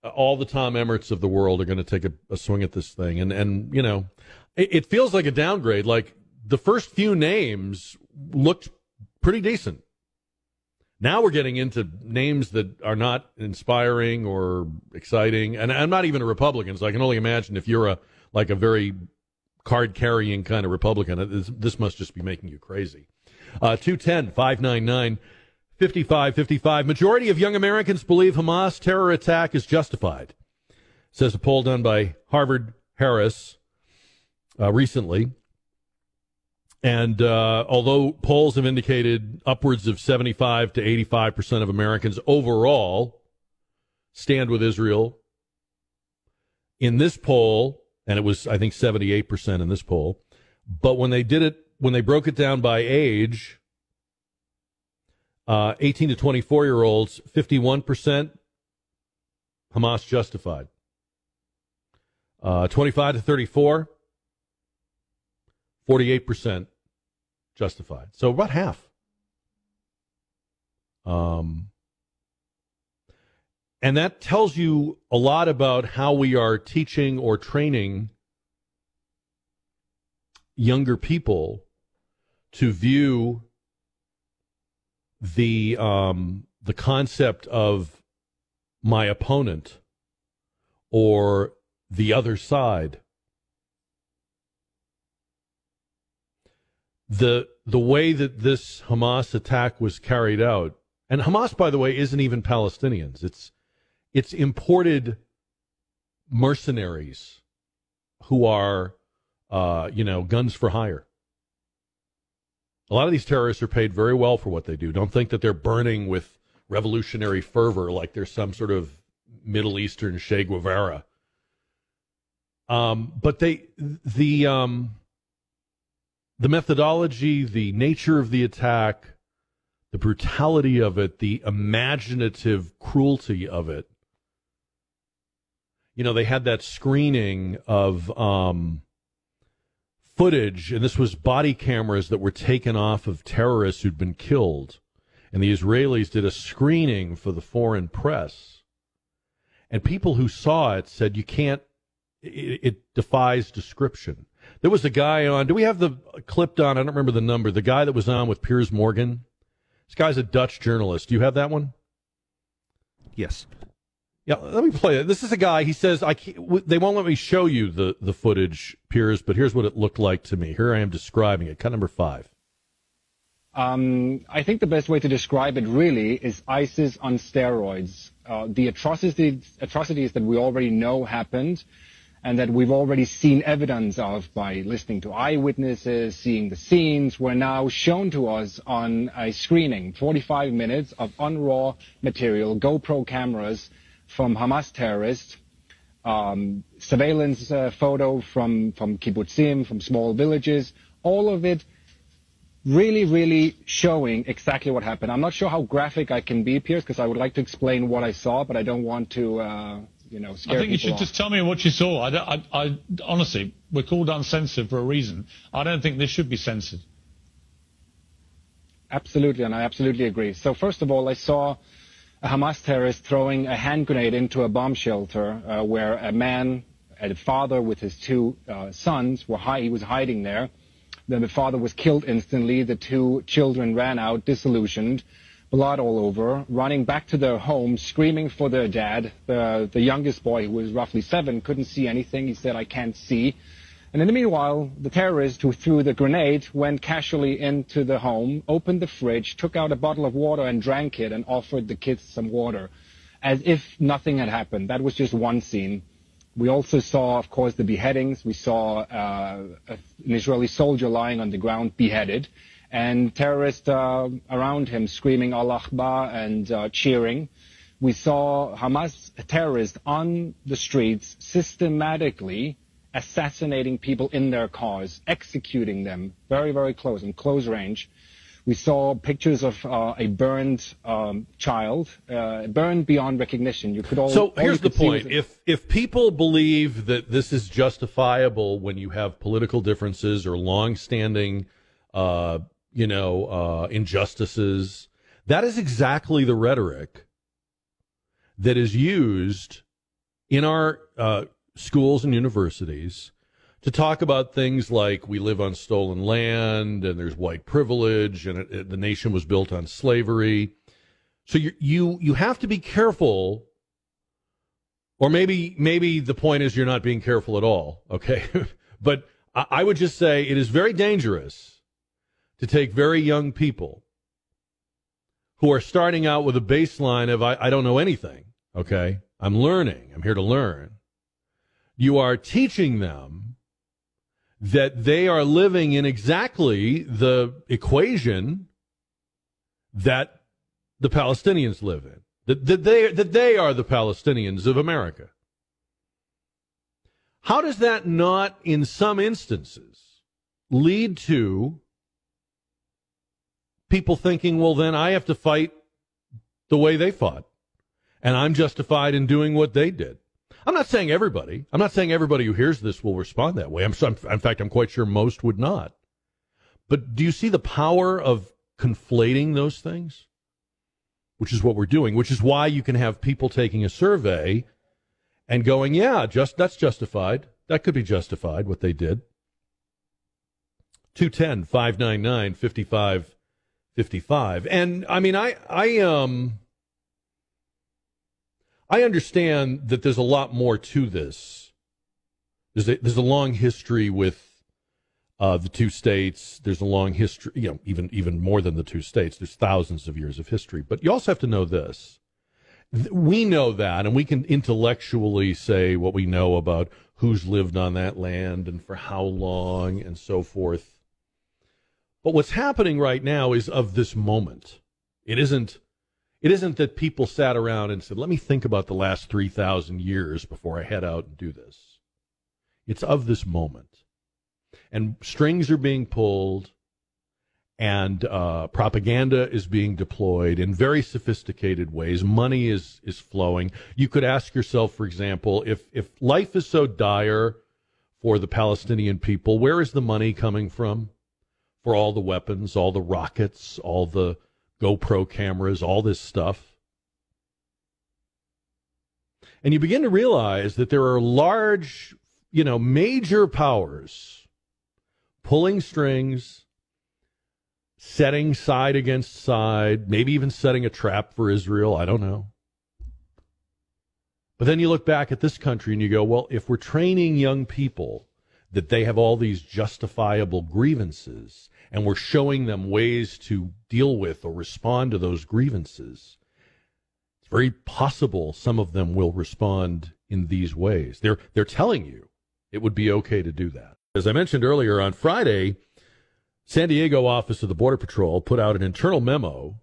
uh, all the Tom Emmers of the world are going to take a, a, swing at this thing, and and you know, it, it, feels like a downgrade. Like the first few names looked pretty decent. Now we're getting into names that are not inspiring or exciting, and I'm not even a Republican, so I can only imagine if you're a like a very card carrying kind of Republican. This, this, must just be making you crazy. Uh, 210 599 5555. Majority of young Americans believe Hamas terror attack is justified. Says a poll done by Harvard Harris uh, recently. And uh, although polls have indicated upwards of 75 to 85 percent of Americans overall stand with Israel, in this poll, and it was, I think, 78 percent in this poll, but when they did it, when they broke it down by age, uh, 18 to 24 year olds, 51 percent Hamas justified. Uh, 25 to 34, 48% justified. So about half. Um, and that tells you a lot about how we are teaching or training younger people to view the um, the concept of my opponent or the other side. The the way that this Hamas attack was carried out, and Hamas, by the way, isn't even Palestinians. It's it's imported mercenaries who are, uh, you know, guns for hire. A lot of these terrorists are paid very well for what they do. Don't think that they're burning with revolutionary fervor like there's some sort of Middle Eastern Che Guevara. Um, but they the um, the methodology, the nature of the attack, the brutality of it, the imaginative cruelty of it. You know, they had that screening of um, footage, and this was body cameras that were taken off of terrorists who'd been killed. And the Israelis did a screening for the foreign press. And people who saw it said, you can't it, it, defies description. There was a guy on. Do we have the clipped on? I don't remember the number. The guy that was on with Piers Morgan. This guy's a Dutch journalist. Do you have that one? Yes. Yeah, let me play it. This is a guy. He says I can't, they won't let me show you the the footage, Piers, but here's what it looked like to me. Here I am describing it. Cut number five. Um, I think the best way to describe it really is ISIS on steroids. Uh, the atrocities atrocities that we already know happened and that we've already seen evidence of by listening to eyewitnesses, seeing the scenes, were now shown to us on a screening. 45 minutes of unraw material, GoPro cameras from Hamas terrorists, um, surveillance uh, photo from, from kibbutzim, from small villages, all of it really, really showing exactly what happened. I'm not sure how graphic I can be, Piers, because I would like to explain what I saw, but I don't want to uh, you know, I think you should just tell me what you saw. I, I, I, honestly, we're called uncensored for a reason. I don't think this should be censored. Absolutely, and I absolutely agree. So first of all, I saw a Hamas terrorist throwing a hand grenade into a bomb shelter uh, where a man, a father with his two uh, sons, were hi- he was hiding there. Then the father was killed instantly. The two children ran out, disillusioned blood all over, running back to their home, screaming for their dad. The, the youngest boy, who was roughly seven, couldn't see anything. He said, I can't see. And in the meanwhile, the terrorist who threw the grenade went casually into the home, opened the fridge, took out a bottle of water and drank it and offered the kids some water as if nothing had happened. That was just one scene. We also saw, of course, the beheadings. We saw uh, an Israeli soldier lying on the ground beheaded and terrorists uh, around him screaming Al Akbar and uh, cheering. We saw Hamas terrorists on the streets systematically assassinating people in their cars, executing them very, very close, in close range. We saw pictures of uh, a burned um, child, uh, burned beyond recognition. You could all. So all here's the point: was... if if people believe that this is justifiable when you have political differences or long-standing uh, you know, uh, injustices. That is exactly the rhetoric that is used in our uh, schools and universities to talk about things like we live on stolen land and there's white privilege and it, it, the nation was built on slavery. So you you you have to be careful, or maybe maybe the point is you're not being careful at all. Okay, but I, I would just say it is very dangerous to take very young people who are starting out with a baseline of I, I don't know anything. Okay, I'm learning. I'm here to learn. You are teaching them that they are living in exactly the equation that the Palestinians live in. That, that, they, that they are the Palestinians of America. How does that not, in some instances, lead to people thinking, well, then I have to fight the way they fought, and I'm justified in doing what they did? I'm not saying everybody. I'm not saying everybody who hears this will respond that way. I'm, in fact, I'm quite sure most would not. But do you see the power of conflating those things? Which is what we're doing, which is why you can have people taking a survey and going, yeah, just that's justified. That could be justified what they did. 210 599 5555. And I mean, I, I, um, I understand that there's a lot more to this. There's a, there's a long history with uh, the two states. There's a long history, you know, even even more than the two states. There's thousands of years of history. But you also have to know this. We know that, and we can intellectually say what we know about who's lived on that land and for how long and so forth. But what's happening right now is of this moment. It isn't it isn't that people sat around and said, let me think about the last 3,000 years before I head out and do this. It's of this moment. And strings are being pulled, and uh, propaganda is being deployed in very sophisticated ways. Money is, is flowing. You could ask yourself, for example, if, if life is so dire for the Palestinian people, where is the money coming from? For all the weapons, all the rockets, all the GoPro cameras, all this stuff. And you begin to realize that there are large, you know, major powers pulling strings, setting side against side, maybe even setting a trap for Israel. I don't know. But then you look back at this country and you go, well, if we're training young people that they have all these justifiable grievances and we're showing them ways to deal with or respond to those grievances. It's very possible some of them will respond in these ways. They're they're telling you it would be okay to do that. As I mentioned earlier on Friday, San Diego office of the Border Patrol put out an internal memo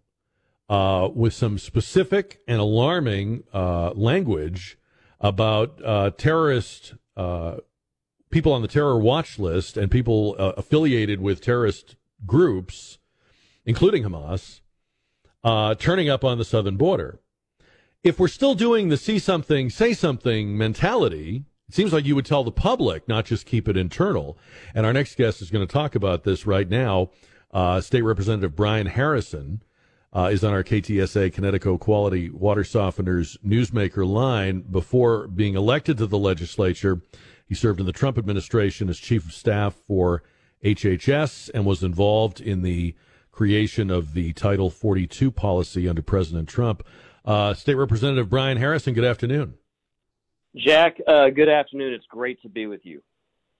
uh, with some specific and alarming uh, language about uh, terrorist uh, people on the terror watch list and people uh, affiliated with terrorist groups, including Hamas, uh, turning up on the southern border. If we're still doing the see something, say something mentality, it seems like you would tell the public, not just keep it internal. And our next guest is going to talk about this right now. Uh, State Representative Brian Harrison uh, is on our KTSA Kinetico Quality Water Softeners Newsmaker line. Before being elected to the legislature, he served in the Trump administration as chief of staff for HHS and was involved in the creation of the Title 42 policy under President Trump. Uh, State Representative Brian Harrison, good afternoon. Jack, uh, good afternoon. It's great to be with you.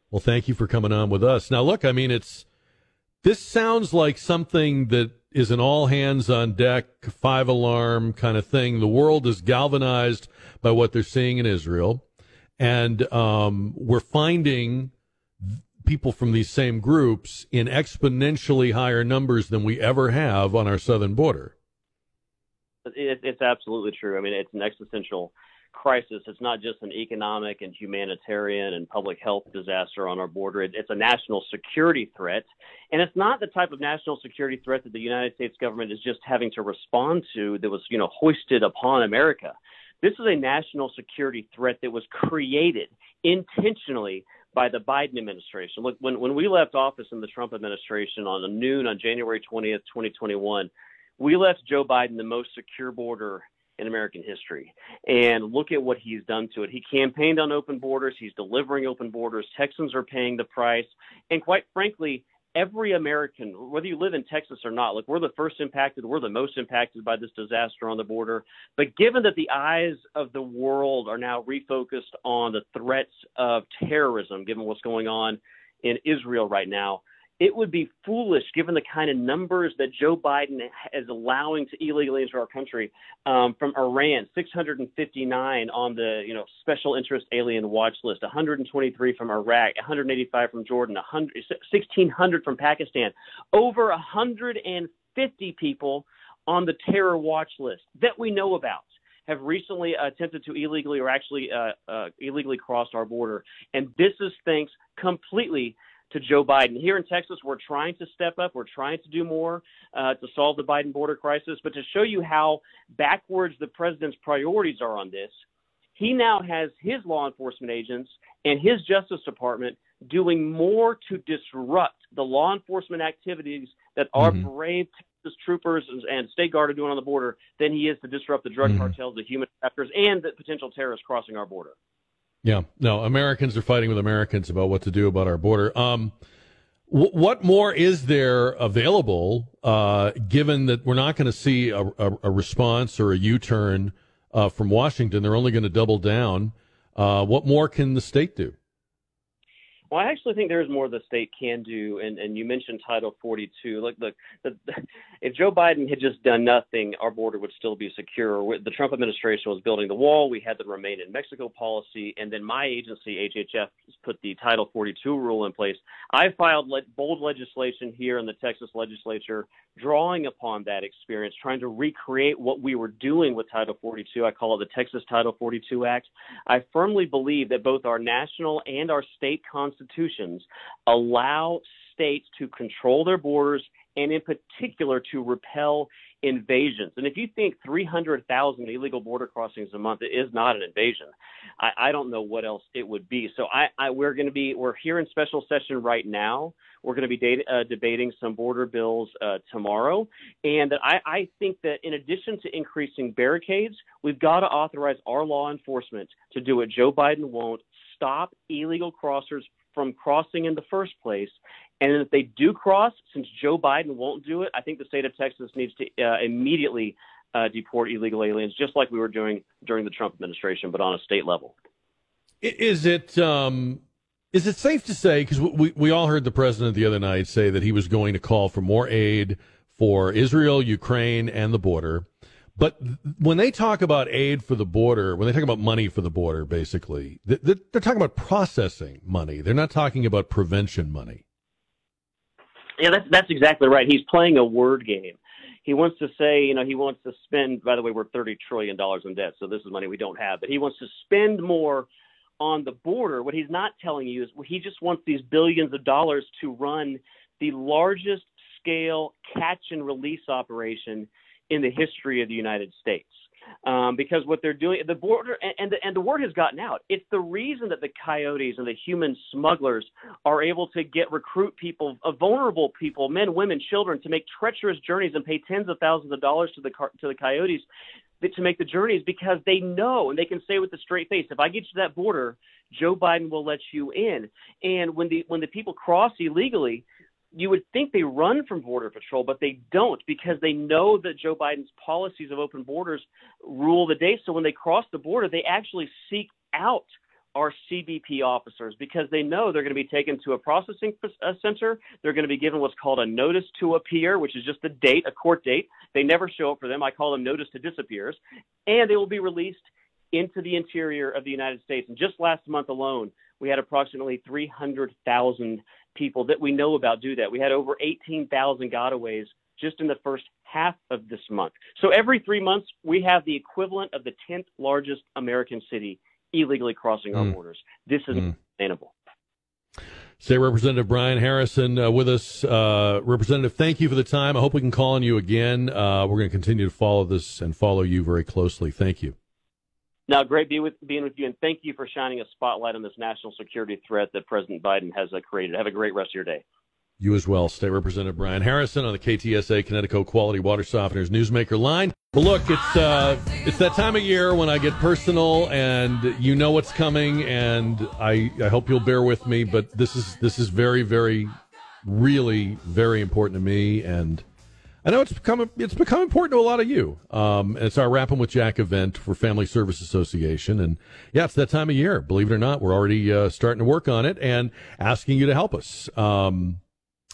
Well, thank you for coming on with us. Now, look, I mean, it's this sounds like something that is an all hands on deck, five alarm kind of thing. The world is galvanized by what they're seeing in Israel and um, we're finding people from these same groups in exponentially higher numbers than we ever have on our southern border. It, it's absolutely true. I mean, it's an existential crisis. It's not just an economic and humanitarian and public health disaster on our border. It, it's a national security threat. And it's not the type of national security threat that the United States government is just having to respond to that was, you know, hoisted upon America. This is a national security threat that was created intentionally by the Biden administration. Look, when, when we left office in the Trump administration on the noon on January 20th, 2021, we left Joe Biden the most secure border in American history. And look at what he's done to it. He campaigned on open borders. He's delivering open borders. Texans are paying the price. And quite frankly, every American, whether you live in Texas or not, look, we're the first impacted, we're the most impacted by this disaster on the border. But given that the eyes of the world are now refocused on the threats of terrorism, given what's going on in Israel right now, it would be foolish given the kind of numbers that Joe Biden is allowing to illegally enter our country um, from Iran, 659 on the you know special interest alien watch list, 123 from Iraq, 185 from Jordan, 100, 1600 from Pakistan, over 150 people on the terror watch list that we know about have recently attempted to illegally or actually uh, uh, illegally crossed our border. And this is thanks completely to Joe Biden. Here in Texas, we're trying to step up. We're trying to do more uh, to solve the Biden border crisis. But to show you how backwards the president's priorities are on this, he now has his law enforcement agents and his Justice Department doing more to disrupt the law enforcement activities that our mm-hmm. brave Texas troopers and state guard are doing on the border than he is to disrupt the drug mm-hmm. cartels, the human traffickers, and the potential terrorists crossing our border. Yeah, no, Americans are fighting with Americans about what to do about our border. Um, w- what more is there available, uh, given that we're not going to see a, a, a, response or a U turn uh, from Washington? They're only going to double down. Uh, what more can the state do? Well, I actually think there's more the state can do, and, and you mentioned Title 42. Look, the, the, if Joe Biden had just done nothing, our border would still be secure. The Trump administration was building the wall. We had the Remain in Mexico policy, and then my agency, HHS, put the Title 42 rule in place. I filed le- bold legislation here in the Texas legislature, drawing upon that experience, trying to recreate what we were doing with Title 42. I call it the Texas Title 42 Act. I firmly believe that both our national and our state constitutions constitutions allow states to control their borders and, in particular, to repel invasions. And if you think 300,000 illegal border crossings a month is not an invasion, I, I don't know what else it would be. So I, I we're going to be we're here in special session right now. We're going to be data, uh, debating some border bills uh, tomorrow, and I, I think that in addition to increasing barricades, we've got to authorize our law enforcement to do what Joe Biden won't: stop illegal crossers from crossing in the first place. And if they do cross, since Joe Biden won't do it, I think the state of Texas needs to uh, immediately uh, deport illegal aliens, just like we were doing during the Trump administration, but on a state level. Is it um, is it safe to say because we we all heard the president the other night say that he was going to call for more aid for Israel, Ukraine, and the border. But when they talk about aid for the border, when they talk about money for the border, basically, they're talking about processing money. They're not talking about prevention money. Yeah, that's that's exactly right. He's playing a word game. He wants to say, you know, he wants to spend. By the way, we're thirty trillion dollars in debt, so this is money we don't have. But he wants to spend more on the border. What he's not telling you is he just wants these billions of dollars to run the largest scale catch and release operation in the history of the United States. Um, because what they're doing, the border, and, and the, and the word has gotten out. It's the reason that the coyotes and the human smugglers are able to get recruit people, uh, vulnerable people, men, women, children, to make treacherous journeys and pay tens of thousands of dollars to the to the coyotes to make the journeys because they know and they can say with a straight face, if I get you to that border, Joe Biden will let you in. And when the when the people cross illegally, you would think they run from Border Patrol, but they don't because they know that Joe Biden's policies of open borders rule the day. So when they cross the border, they actually seek out our CBP officers because they know they're going to be taken to a processing uh, center. They're going to be given what's called a notice to appear, which is just a date, a court date. They never show up for them. I call them notice to disappears. And they will be released into the interior of the United States. And just last month alone, we had approximately 300,000 people that we know about do that. We had over 18,000 gotaways just in the first half of this month. So every three months, we have the equivalent of the 10th largest American city illegally crossing mm. our borders. This is mm. sustainable. Say, Representative Brian Harrison uh, with us. Uh, Representative, thank you for the time. I hope we can call on you again. Uh, we're going to continue to follow this and follow you very closely. Thank you. Now, great be with, being with you, and thank you for shining a spotlight on this national security threat that President Biden has uh, created. Have a great rest of your day. You as well, State Representative Brian Harrison on the KTSA Kinetico Quality Water Softeners Newsmaker line. Look, it's uh, it's that time of year when I get personal, and you know what's coming, and I I hope you'll bear with me. But this is this is very very, really very important to me, and I know it's become it's become important to a lot of you. Um, it's our Wrapping with Jack event for Family Service Association, and yeah, it's that time of year. Believe it or not, we're already uh, starting to work on it and asking you to help us. Um,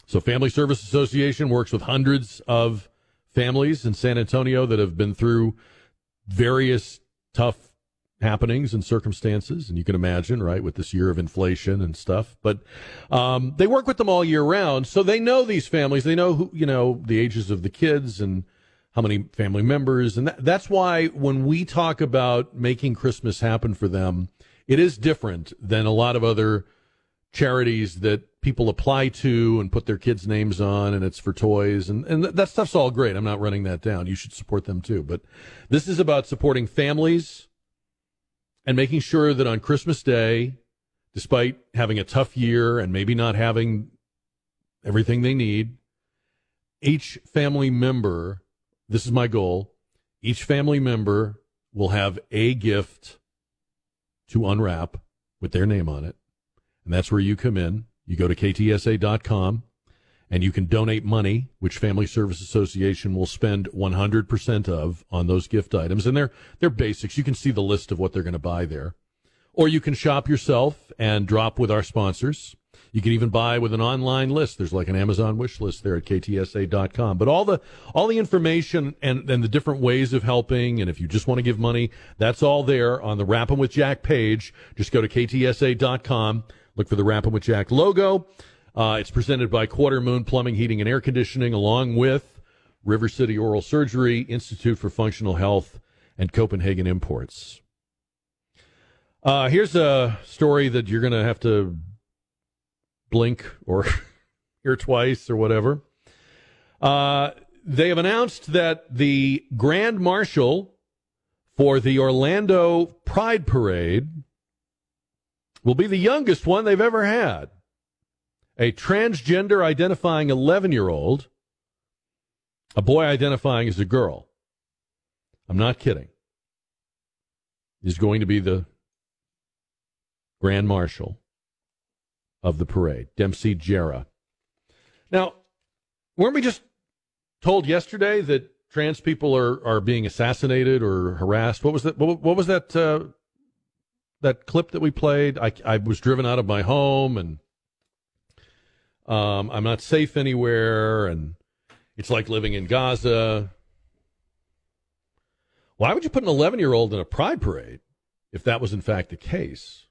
So, Family Service Association works with hundreds of families in San Antonio that have been through various tough happenings and circumstances, and you can imagine, right, with this year of inflation and stuff. But um, they work with them all year round, so they know these families. They know who, you know, the ages of the kids and how many family members, and that, that's why when we talk about making Christmas happen for them, it is different than a lot of other charities that people apply to and put their kids' names on, and it's for toys, and, and that stuff's all great. I'm not running that down. You should support them too. But this is about supporting families and making sure that on Christmas Day, despite having a tough year and maybe not having everything they need, each family member, this is my goal, each family member will have a gift to unwrap with their name on it. And that's where you come in. You go to ktsa.com and you can donate money, which Family Service Association will spend 100% of on those gift items. And they're, they're basics. You can see the list of what they're going to buy there. Or you can shop yourself and drop with our sponsors. You can even buy with an online list. There's like an Amazon wish list there at ktsa.com. But all the all the information and, and the different ways of helping, and if you just want to give money, that's all there on the Wrapping with Jack page. Just go to ktsa.com, look for the Wrapping with Jack logo. Uh, it's presented by Quarter Moon Plumbing, Heating, and Air Conditioning, along with River City Oral Surgery, Institute for Functional Health, and Copenhagen Imports. Uh, here's a story that you're going to have to blink or hear twice or whatever. Uh, they have announced that the Grand Marshal for the Orlando Pride Parade will be the youngest one they've ever had a transgender identifying 11 year old, a boy identifying as a girl. I'm not kidding. Is going to be the Grand Marshal of the parade, Dempsey Jera. Now, weren't we just told yesterday that trans people are, are being assassinated or harassed? What was that? What, what was that? Uh, that clip that we played? I, I was driven out of my home and um, I'm not safe anywhere, and it's like living in Gaza. Why would you put an 11 year old in a pride parade if that was in fact the case?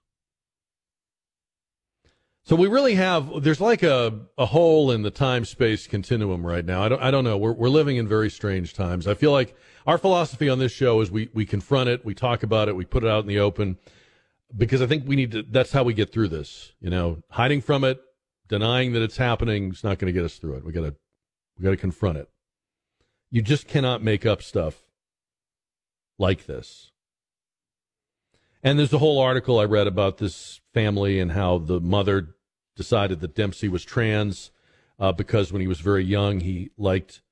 So we really have there's like a, a hole in the time space continuum right now. I don't I don't know. We're we're living in very strange times. I feel like our philosophy on this show is we we confront it, we talk about it, we put it out in the open because I think we need to that's how we get through this. You know, hiding from it, denying that it's happening is not going to get us through it. We got to we got to confront it. You just cannot make up stuff like this. And there's a whole article I read about this family and how the mother decided that Dempsey was trans uh, because when he was very young, he liked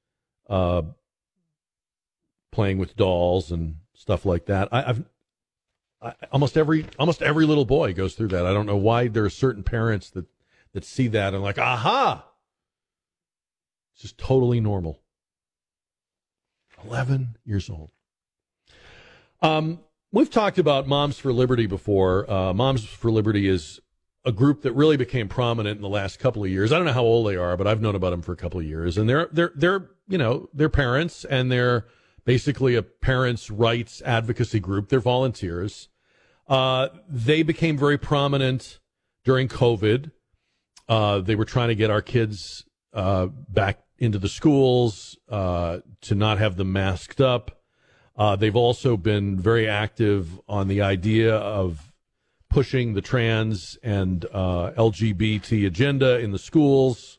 uh, playing with dolls and stuff like that. I, have almost every almost every little boy goes through that. I don't know why there are certain parents that that see that and like, aha, this is totally normal. Eleven years old. Um, We've talked about Moms for Liberty before. Uh, Moms for Liberty is a group that really became prominent in the last couple of years. I don't know how old they are, but I've known about them for a couple of years. And they're they're they're you know they're parents and they're basically a parents' rights advocacy group. They're volunteers. Uh, they became very prominent during COVID. Uh, they were trying to get our kids uh, back into the schools uh, to not have them masked up. Uh, they've also been very active on the idea of pushing the trans and uh, LGBT agenda in the schools.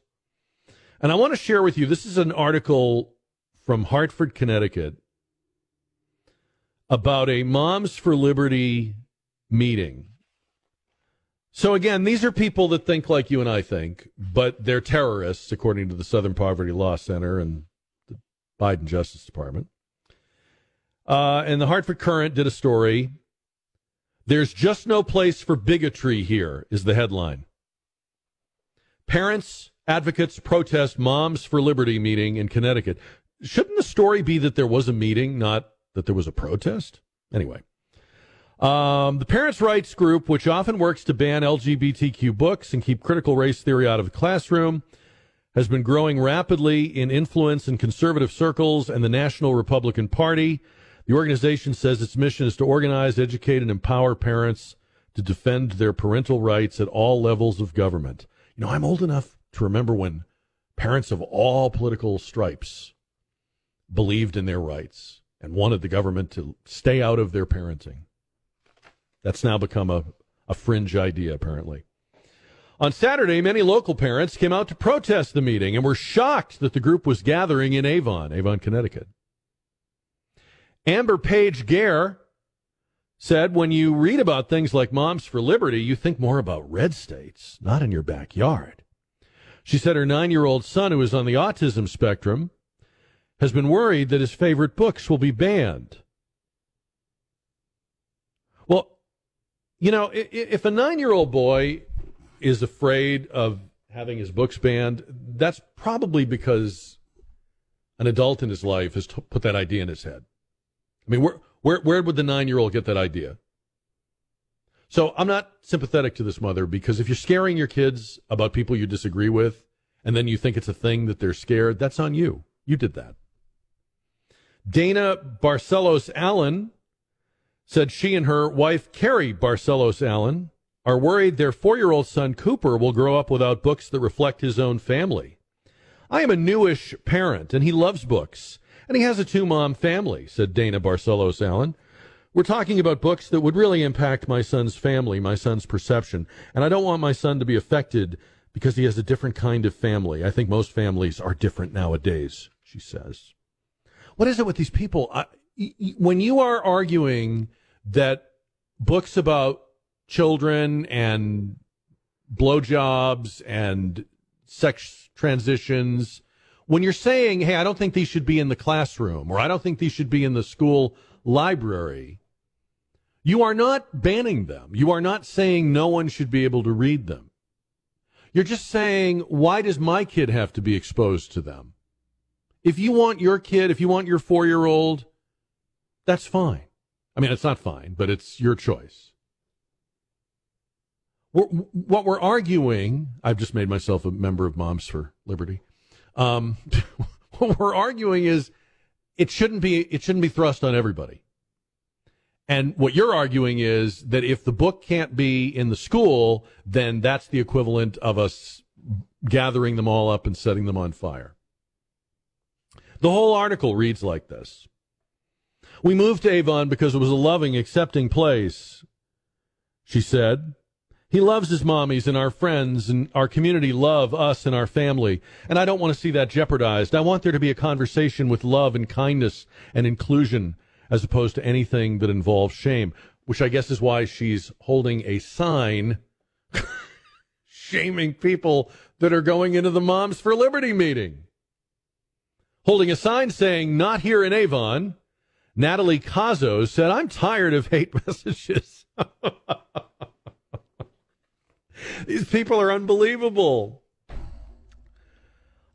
And I want to share with you this is an article from Hartford, Connecticut about a Moms for Liberty meeting. So, again, these are people that think like you and I think, but they're terrorists, according to the Southern Poverty Law Center and the Biden Justice Department. Uh, and the Hartford Courant did a story. There's just no place for bigotry here, is the headline. Parents, advocates protest Moms for Liberty meeting in Connecticut. Shouldn't the story be that there was a meeting, not that there was a protest? Anyway. Um, the parents' rights group, which often works to ban LGBTQ books and keep critical race theory out of the classroom, has been growing rapidly in influence in conservative circles and the National Republican Party. The organization says its mission is to organize, educate, and empower parents to defend their parental rights at all levels of government. You know, I'm old enough to remember when parents of all political stripes believed in their rights and wanted the government to stay out of their parenting. That's now become a, a fringe idea, apparently. On Saturday, many local parents came out to protest the meeting and were shocked that the group was gathering in Avon, Avon, Connecticut. Amber Page Gare said, when you read about things like Moms for Liberty, you think more about red states, not in your backyard. She said her nine year old son, who is on the autism spectrum, has been worried that his favorite books will be banned. Well, you know, if a nine year old boy is afraid of having his books banned, that's probably because an adult in his life has put that idea in his head. I mean, where, where, where would the nine year old get that idea? So I'm not sympathetic to this mother because if you're scaring your kids about people you disagree with and then you think it's a thing that they're scared, that's on you. You did that. Dana Barcelos Allen said she and her wife, Carrie Barcelos Allen, are worried their four year old son, Cooper, will grow up without books that reflect his own family. I am a newish parent, and he loves books, and he has a two mom family, said Dana Barcelos Allen. We're talking about books that would really impact my son's family, my son's perception, and I don't want my son to be affected because he has a different kind of family. I think most families are different nowadays, she says. What is it with these people? When you are arguing that books about children and blowjobs and sex transitions, when you're saying, hey, I don't think these should be in the classroom or I don't think these should be in the school library, you are not banning them. You are not saying no one should be able to read them. You're just saying, why does my kid have to be exposed to them? If you want your kid, if you want your four year old, that's fine. I mean, it's not fine, but it's your choice. We're, what we're arguing, I've just made myself a member of Moms for Liberty. Um, what we're arguing is it shouldn't be it shouldn't be thrust on everybody. And what you're arguing is that if the book can't be in the school, then that's the equivalent of us gathering them all up and setting them on fire. The whole article reads like this. We moved to Avon because it was a loving, accepting place, she said. He loves his mommies and our friends and our community love us and our family. And I don't want to see that jeopardized. I want there to be a conversation with love and kindness and inclusion as opposed to anything that involves shame, which I guess is why she's holding a sign shaming people that are going into the Moms for Liberty meeting. Holding a sign saying, not here in Avon, Natalie Cazo said, I'm tired of hate messages. These people are unbelievable.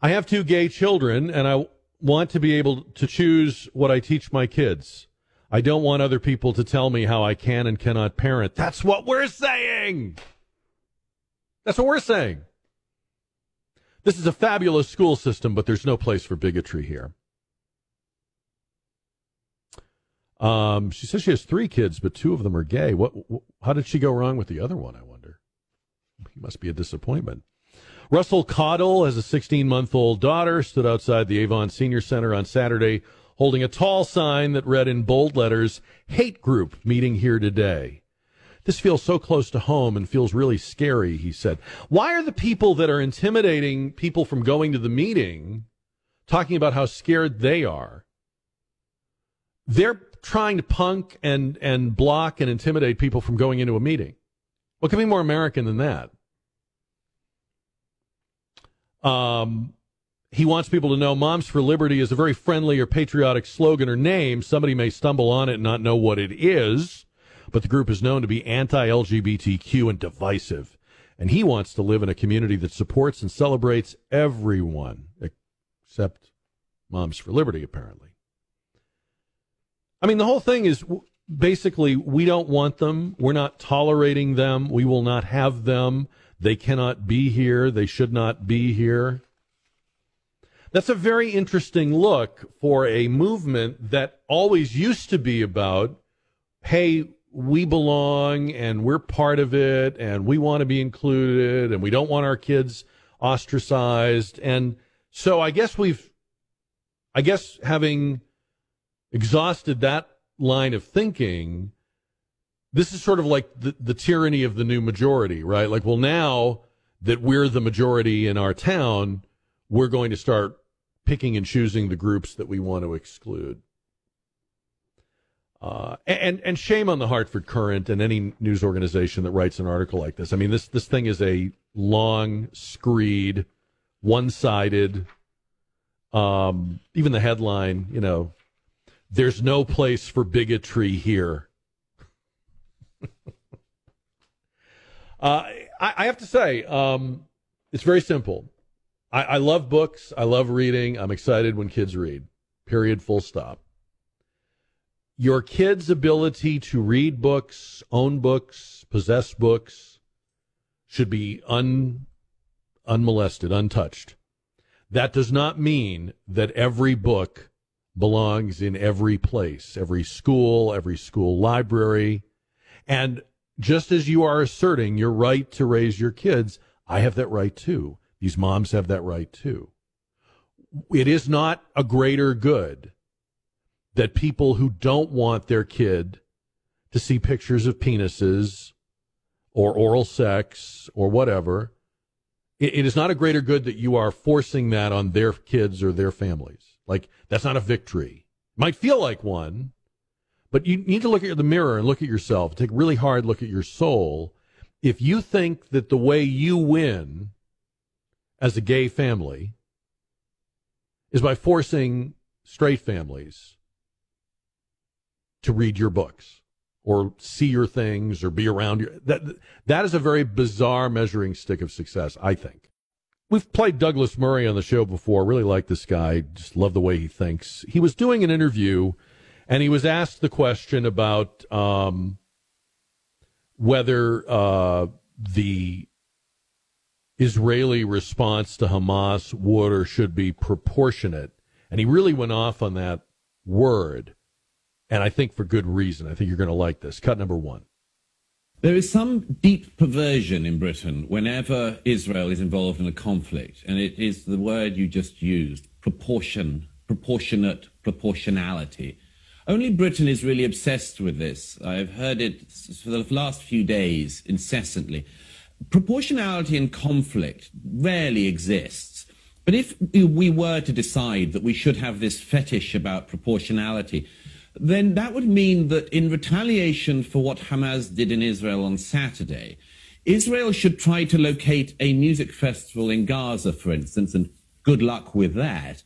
I have two gay children, and I want to be able to choose what I teach my kids. I don't want other people to tell me how I can and cannot parent. That's what we're saying. That's what we're saying. This is a fabulous school system, but there's no place for bigotry here. Um, she says she has three kids, but two of them are gay. What? How did she go wrong with the other one? I wonder. He must be a disappointment. Russell Caudle has a 16 month old daughter, stood outside the Avon Senior Center on Saturday holding a tall sign that read in bold letters, Hate Group meeting here today. This feels so close to home and feels really scary, he said. Why are the people that are intimidating people from going to the meeting talking about how scared they are? They're trying to punk and, and block and intimidate people from going into a meeting. What can be more American than that? Um, he wants people to know Moms for Liberty is a very friendly or patriotic slogan or name. Somebody may stumble on it and not know what it is, but the group is known to be anti LGBTQ and divisive. And he wants to live in a community that supports and celebrates everyone, except Moms for Liberty, apparently. I mean, the whole thing is basically we don't want them. We're not tolerating them. We will not have them. They cannot be here. They should not be here. That's a very interesting look for a movement that always used to be about, hey, we belong and we're part of it and we want to be included and we don't want our kids ostracized. And so I guess we've, I guess having exhausted that line of thinking, this is sort of like the, the tyranny of the new majority, right? Like, well, now that we're the majority in our town, we're going to start picking and choosing the groups that we want to exclude. Uh, and and shame on the Hartford Courant and any news organization that writes an article like this. I mean, this this thing is a long, screed, one sided. Um, even the headline, you know, there's no place for bigotry here. uh, I, I, have to say, um, it's very simple. I, I love books. I love reading. I'm excited when kids read. Period. Full stop. Your kids' ability to read books, own books, possess books should be un, unmolested, untouched. That does not mean that every book belongs in every place, every school, every school library. And just as you are asserting your right to raise your kids, I have that right too. These moms have that right too. It is not a greater good that people who don't want their kid to see pictures of penises or oral sex or whatever, it, is not a greater good that you are forcing that on their kids or their families. Like that's not a victory. Might feel like one, but you need to look at the mirror and look at yourself. Take a really hard look at your soul. If you think that the way you win as a gay family is by forcing straight families to read your books or see your things or be around you. that that is a very bizarre measuring stick of success, I think. We've played Douglas Murray on the show before. Really like this guy. Just love the way he thinks. He was doing an interview, and he was asked the question about um, whether uh, the Israeli response to Hamas would or should be proportionate. And he really went off on that word. And I think for good reason. I think you're going to like this. Cut number one. There is some deep perversion in Britain whenever Israel is involved in a conflict, and it is the word you just used proportion, proportionate, proportionality. Only Britain is really obsessed with this. I've heard it for the last few days incessantly. Proportionality in conflict rarely exists. But if we were to decide that we should have this fetish about proportionality, then that would mean that in retaliation for what Hamas did in Israel on Saturday, Israel should try to locate a music festival in Gaza, for instance, and good luck with that,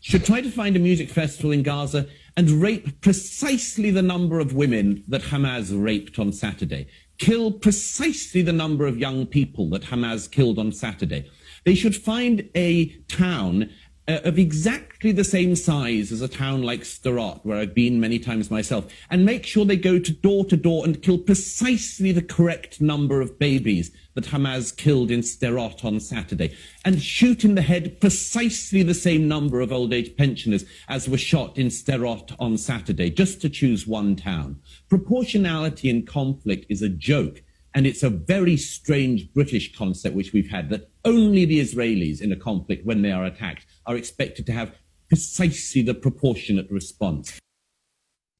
should try to find a music festival in Gaza and rape precisely the number of women that Hamas raped on Saturday, kill precisely the number of young people that Hamas killed on Saturday. They should find a town uh, of exactly the same size as a town like Sderot, where I've been many times myself, and make sure they go to door to door and kill precisely the correct number of babies that Hamas killed in Sderot on Saturday, and shoot in the head precisely the same number of old age pensioners as were shot in Sderot on Saturday, just to choose one town. Proportionality in conflict is a joke. And it's a very strange British concept which we've had that only the Israelis in a conflict, when they are attacked, are expected to have precisely the proportionate response.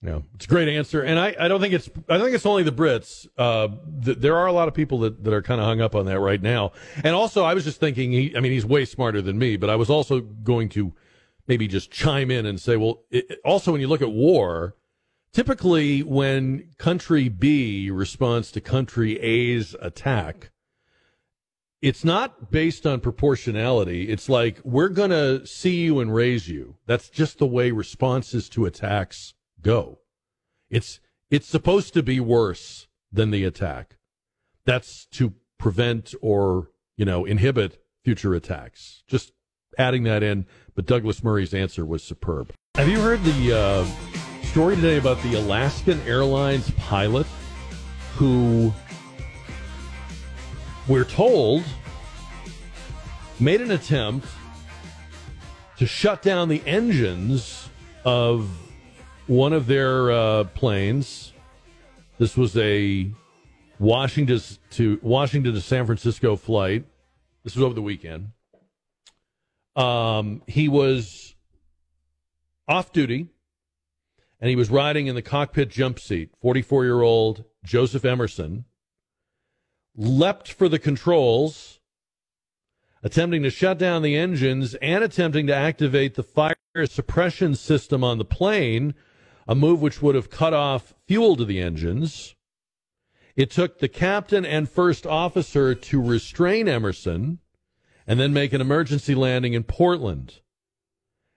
Yeah, it's a great answer, and I, I don't think it's I think it's only the Brits. Uh, th- there are a lot of people that, that are kind of hung up on that right now. And also, I was just thinking, he, I mean, he's way smarter than me, but I was also going to maybe just chime in and say, well, it, also when you look at war, typically when country B responds to country A's attack, it's not based on proportionality. It's like we're going to see you and raise you. That's just the way responses to attacks go. It's it's supposed to be worse than the attack. That's to prevent or, you know, inhibit future attacks. Just adding that in, but Douglas Murray's answer was superb. Have you heard the uh, story today about the Alaskan Airlines pilot who we're told, made an attempt to shut down the engines of one of their uh, planes. This was a Washington to Washington to San Francisco flight. This was over the weekend. Um, he was off duty, and he was riding in the cockpit jump seat. Forty-four-year-old Joseph Emerson leapt for the controls, attempting to shut down the engines and attempting to activate the fire suppression system on the plane, a move which would have cut off fuel to the engines. It took the captain and first officer to restrain Emerson and then make an emergency landing in Portland.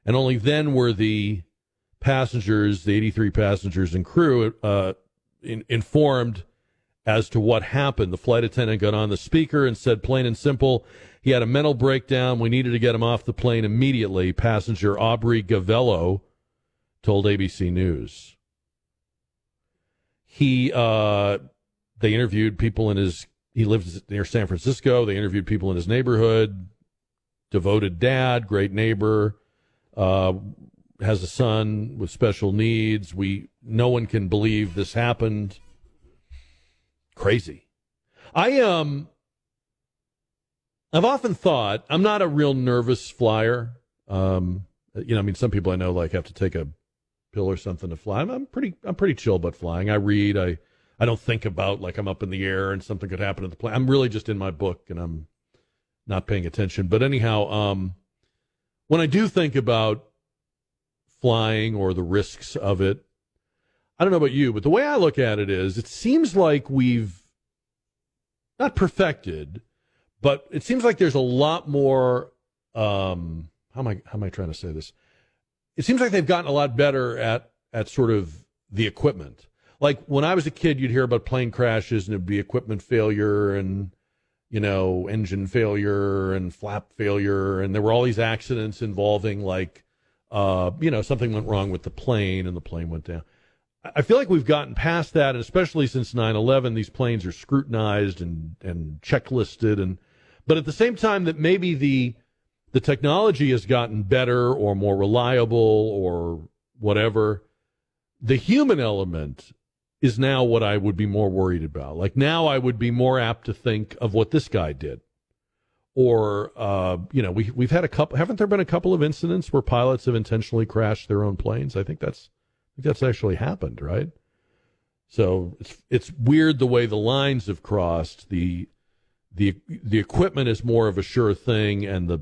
And only then were the passengers, the 83 passengers and crew, uh, in, informed as to what happened. The flight attendant got on the speaker and said, plain and simple, he had a mental breakdown. We needed to get him off the plane immediately. Passenger Aubrey Gavello told ABC News. He, uh, they interviewed people in his, he lives near San Francisco. They interviewed people in his neighborhood. Devoted dad, great neighbor, uh, has a son with special needs. We, no one can believe this happened. Crazy. I, um, I've often thought I'm not a real nervous flyer. Um, you know, I mean, some people I know like have to take a pill or something to fly. I'm, I'm pretty, I'm pretty chill about flying. I read. I, I don't think about like I'm up in the air and something could happen to the plane. I'm really just in my book and I'm not paying attention. But anyhow, um, when I do think about flying or the risks of it, I don't know about you, but the way I look at it is, it seems like we've not perfected but it seems like there's a lot more. Um, how am I? How am I trying to say this? It seems like they've gotten a lot better at at sort of the equipment. Like when I was a kid, you'd hear about plane crashes and it'd be equipment failure and you know engine failure and flap failure, and there were all these accidents involving like uh, you know something went wrong with the plane and the plane went down. I feel like we've gotten past that, and especially since 9/11, these planes are scrutinized and and checklisted and but at the same time that maybe the the technology has gotten better or more reliable or whatever, the human element is now what I would be more worried about. Like now I would be more apt to think of what this guy did. Or uh, you know, we we've had a couple haven't there been a couple of incidents where pilots have intentionally crashed their own planes? I think that's that's actually happened, right? So it's it's weird the way the lines have crossed. The the the equipment is more of a sure thing and the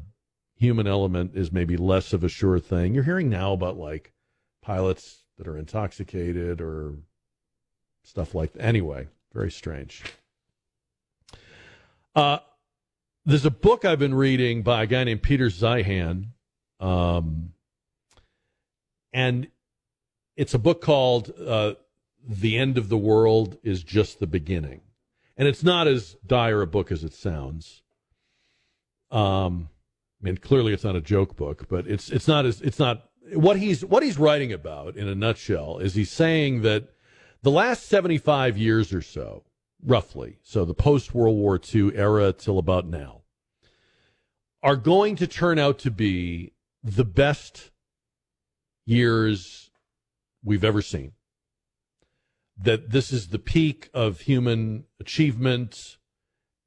human element is maybe less of a sure thing. You're hearing now about like pilots that are intoxicated or stuff like that. Anyway, very strange. Uh, there's a book I've been reading by a guy named Peter Zeihan. Um, and it's a book called uh, The End of the World is Just the Beginning and it's not as dire a book as it sounds. Um, I mean, clearly it's not a joke book, but it's it's not as it's not what he's what he's writing about in a nutshell is he's saying that the last seventy five years or so, roughly, so the post World War II era till about now, are going to turn out to be the best years we've ever seen that this is the peak of human achievement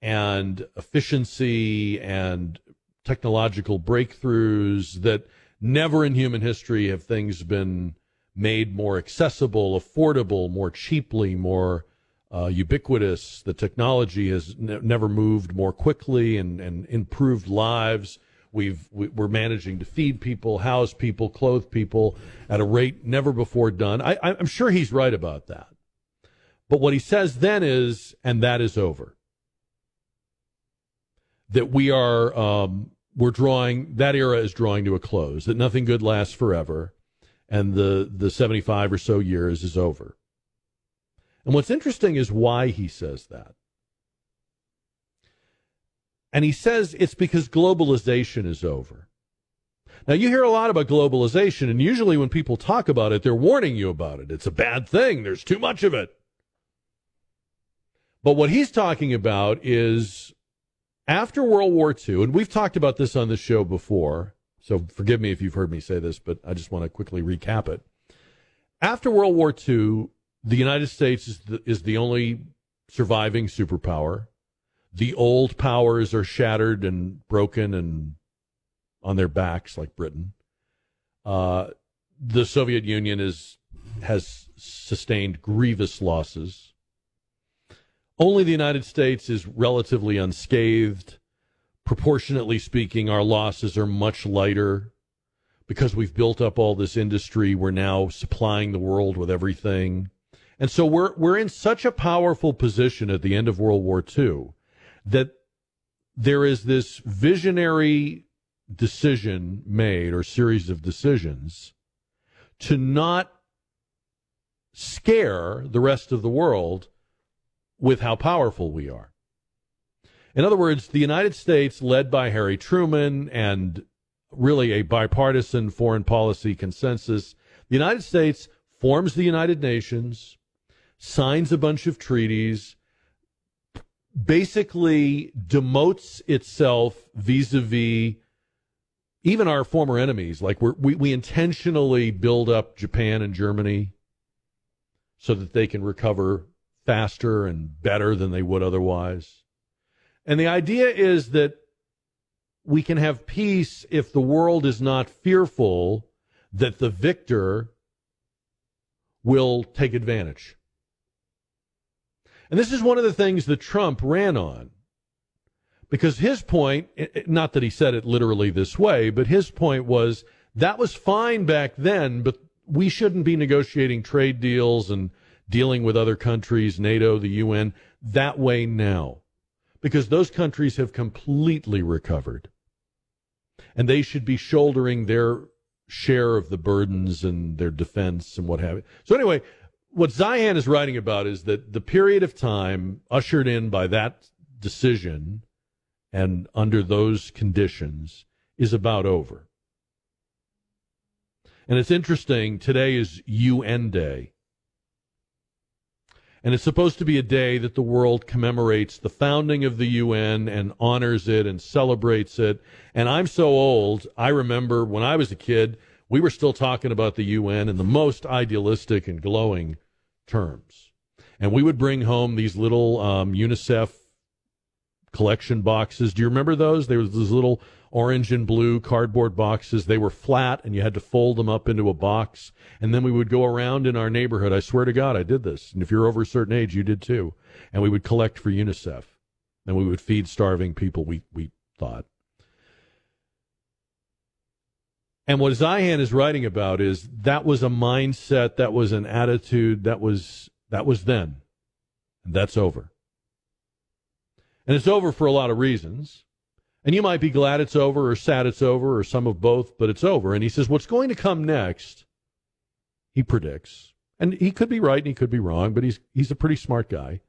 and efficiency and technological breakthroughs that never in human history have things been made more accessible, affordable, more cheaply, more uh, ubiquitous. The technology has ne- never moved more quickly and, and improved lives. We've, we, are managing to feed people, house people, clothe people at a rate never before done. I, I'm sure he's right about that. But what he says then is, and that is over. That we are, um, we're drawing, that era is drawing to a close, that nothing good lasts forever, and the, the 75 or so years is over. And what's interesting is why he says that. And he says it's because globalization is over. Now, you hear a lot about globalization, and usually when people talk about it, they're warning you about it. It's a bad thing, there's too much of it. But what he's talking about is after World War II, and we've talked about this on the show before, So forgive me if you've heard me say this, but I just want to quickly recap it. After World War II, the United States is the, is the only surviving superpower. The old powers are shattered and broken and on their backs, like Britain. Uh, the Soviet Union is has sustained grievous losses. Only the United States is relatively unscathed. Proportionately speaking, our losses are much lighter because we've built up all this industry. We're now supplying the world with everything. And so we're, we're in such a powerful position at the end of World War II that there is this visionary decision made or series of decisions to not scare the rest of the world with how powerful we are. In other words, the United States, led by Harry Truman and really a bipartisan foreign policy consensus, the United States forms the United Nations, signs a bunch of treaties, basically demotes itself vis a vis even our former enemies. Like we we intentionally build up Japan and Germany so that they can recover faster and better than they would otherwise. And the idea is that we can have peace if the world is not fearful that the victor will take advantage. And this is one of the things that Trump ran on. Because his point, eh, eh, not that he said it literally this way, but his point was that was fine back then, but we shouldn't be negotiating trade deals and dealing with other countries, NATO, the UN, that way now. Because those countries have completely recovered. And they should be shouldering their share of the burdens and their defense and what have you. So, anyway, what Zeihan is writing about is that the period of time ushered in by that decision and under those conditions is about over. And it's interesting, today is UN Day. And it's supposed to be a day that the world commemorates the founding of the UN and honors it and celebrates it. And I'm so old, I remember when I was a kid, we were still talking about the UN in the most idealistic and glowing terms. And we would bring home these little um, UNICEF collection boxes. Do you remember those? There was those little orange and blue cardboard boxes. They were flat and you had to fold them up into a box. And then we would go around in our neighborhood. I swear to God, I did this. And if you're over a certain age, you did too. And we would collect for UNICEF and we would feed starving people, we, we thought. And what Zeihan is writing about is that was a mindset, that was an attitude, that was that was then. And that's over. And it's over for a lot of reasons. And you might be glad it's over or sad it's over or some of both, but it's over. And he says, what's going to come next, he predicts, and he could be right and he could be wrong, but he's, he's a pretty smart guy.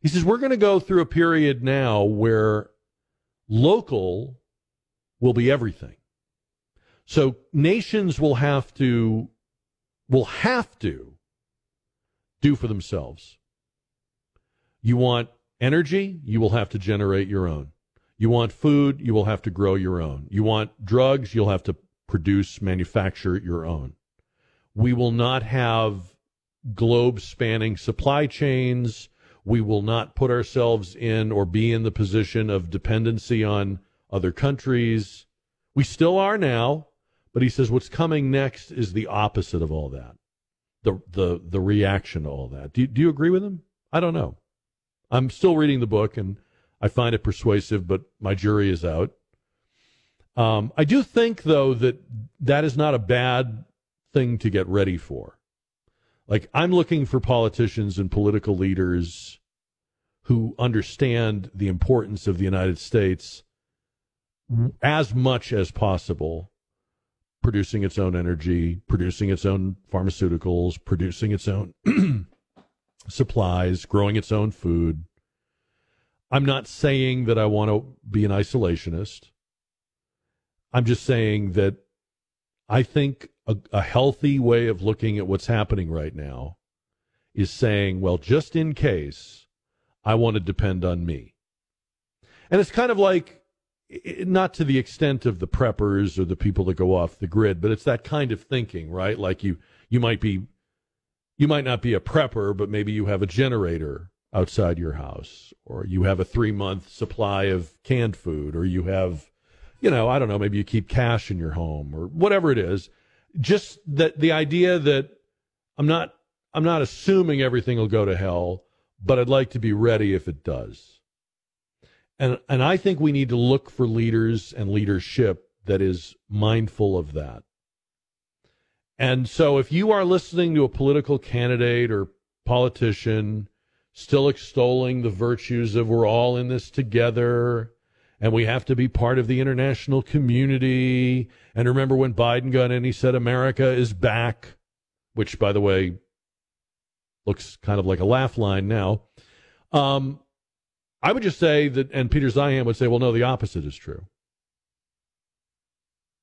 He says, we're going to go through a period now where local will be everything. So nations will have to, will have to do for themselves. You want energy, you will have to generate your own. You want food, you will have to grow your own. You want drugs, you'll have to produce, manufacture your own. We will not have globe spanning supply chains. We will not put ourselves in or be in the position of dependency on other countries. We still are now, but he says what's coming next is the opposite of all that. The the the reaction to all that. Do you, do you agree with him? I don't know. I'm still reading the book and I find it persuasive, but my jury is out. Um, I do think, though, that that is not a bad thing to get ready for. Like, I'm looking for politicians and political leaders who understand the importance of the United States as much as possible, producing its own energy, producing its own pharmaceuticals, producing its own supplies, growing its own food, I'm not saying that I want to be an isolationist. I'm just saying that I think a, a, healthy way of looking at what's happening right now is saying, well, just in case, I want to depend on me. And it's kind of like i- not to the extent of the preppers or the people that go off the grid, but it's that kind of thinking, right? Like you, you might be, you might not be a prepper, but maybe you have a generator outside your house, or you have a three month supply of canned food, or you have, you know, I don't know, maybe you keep cash in your home, or whatever it is. Just that the idea that I'm not, I'm not assuming everything will go to hell, but I'd like to be ready if it does. And and I think we need to look for leaders and leadership that is mindful of that. And so if you are listening to a political candidate or politician still extolling the virtues of we're all in this together and we have to be part of the international community and remember when Biden got in and he said America is back which by the way looks kind of like a laugh line now um I would just say that, and Peter Zeihan would say, well, no, the opposite is true.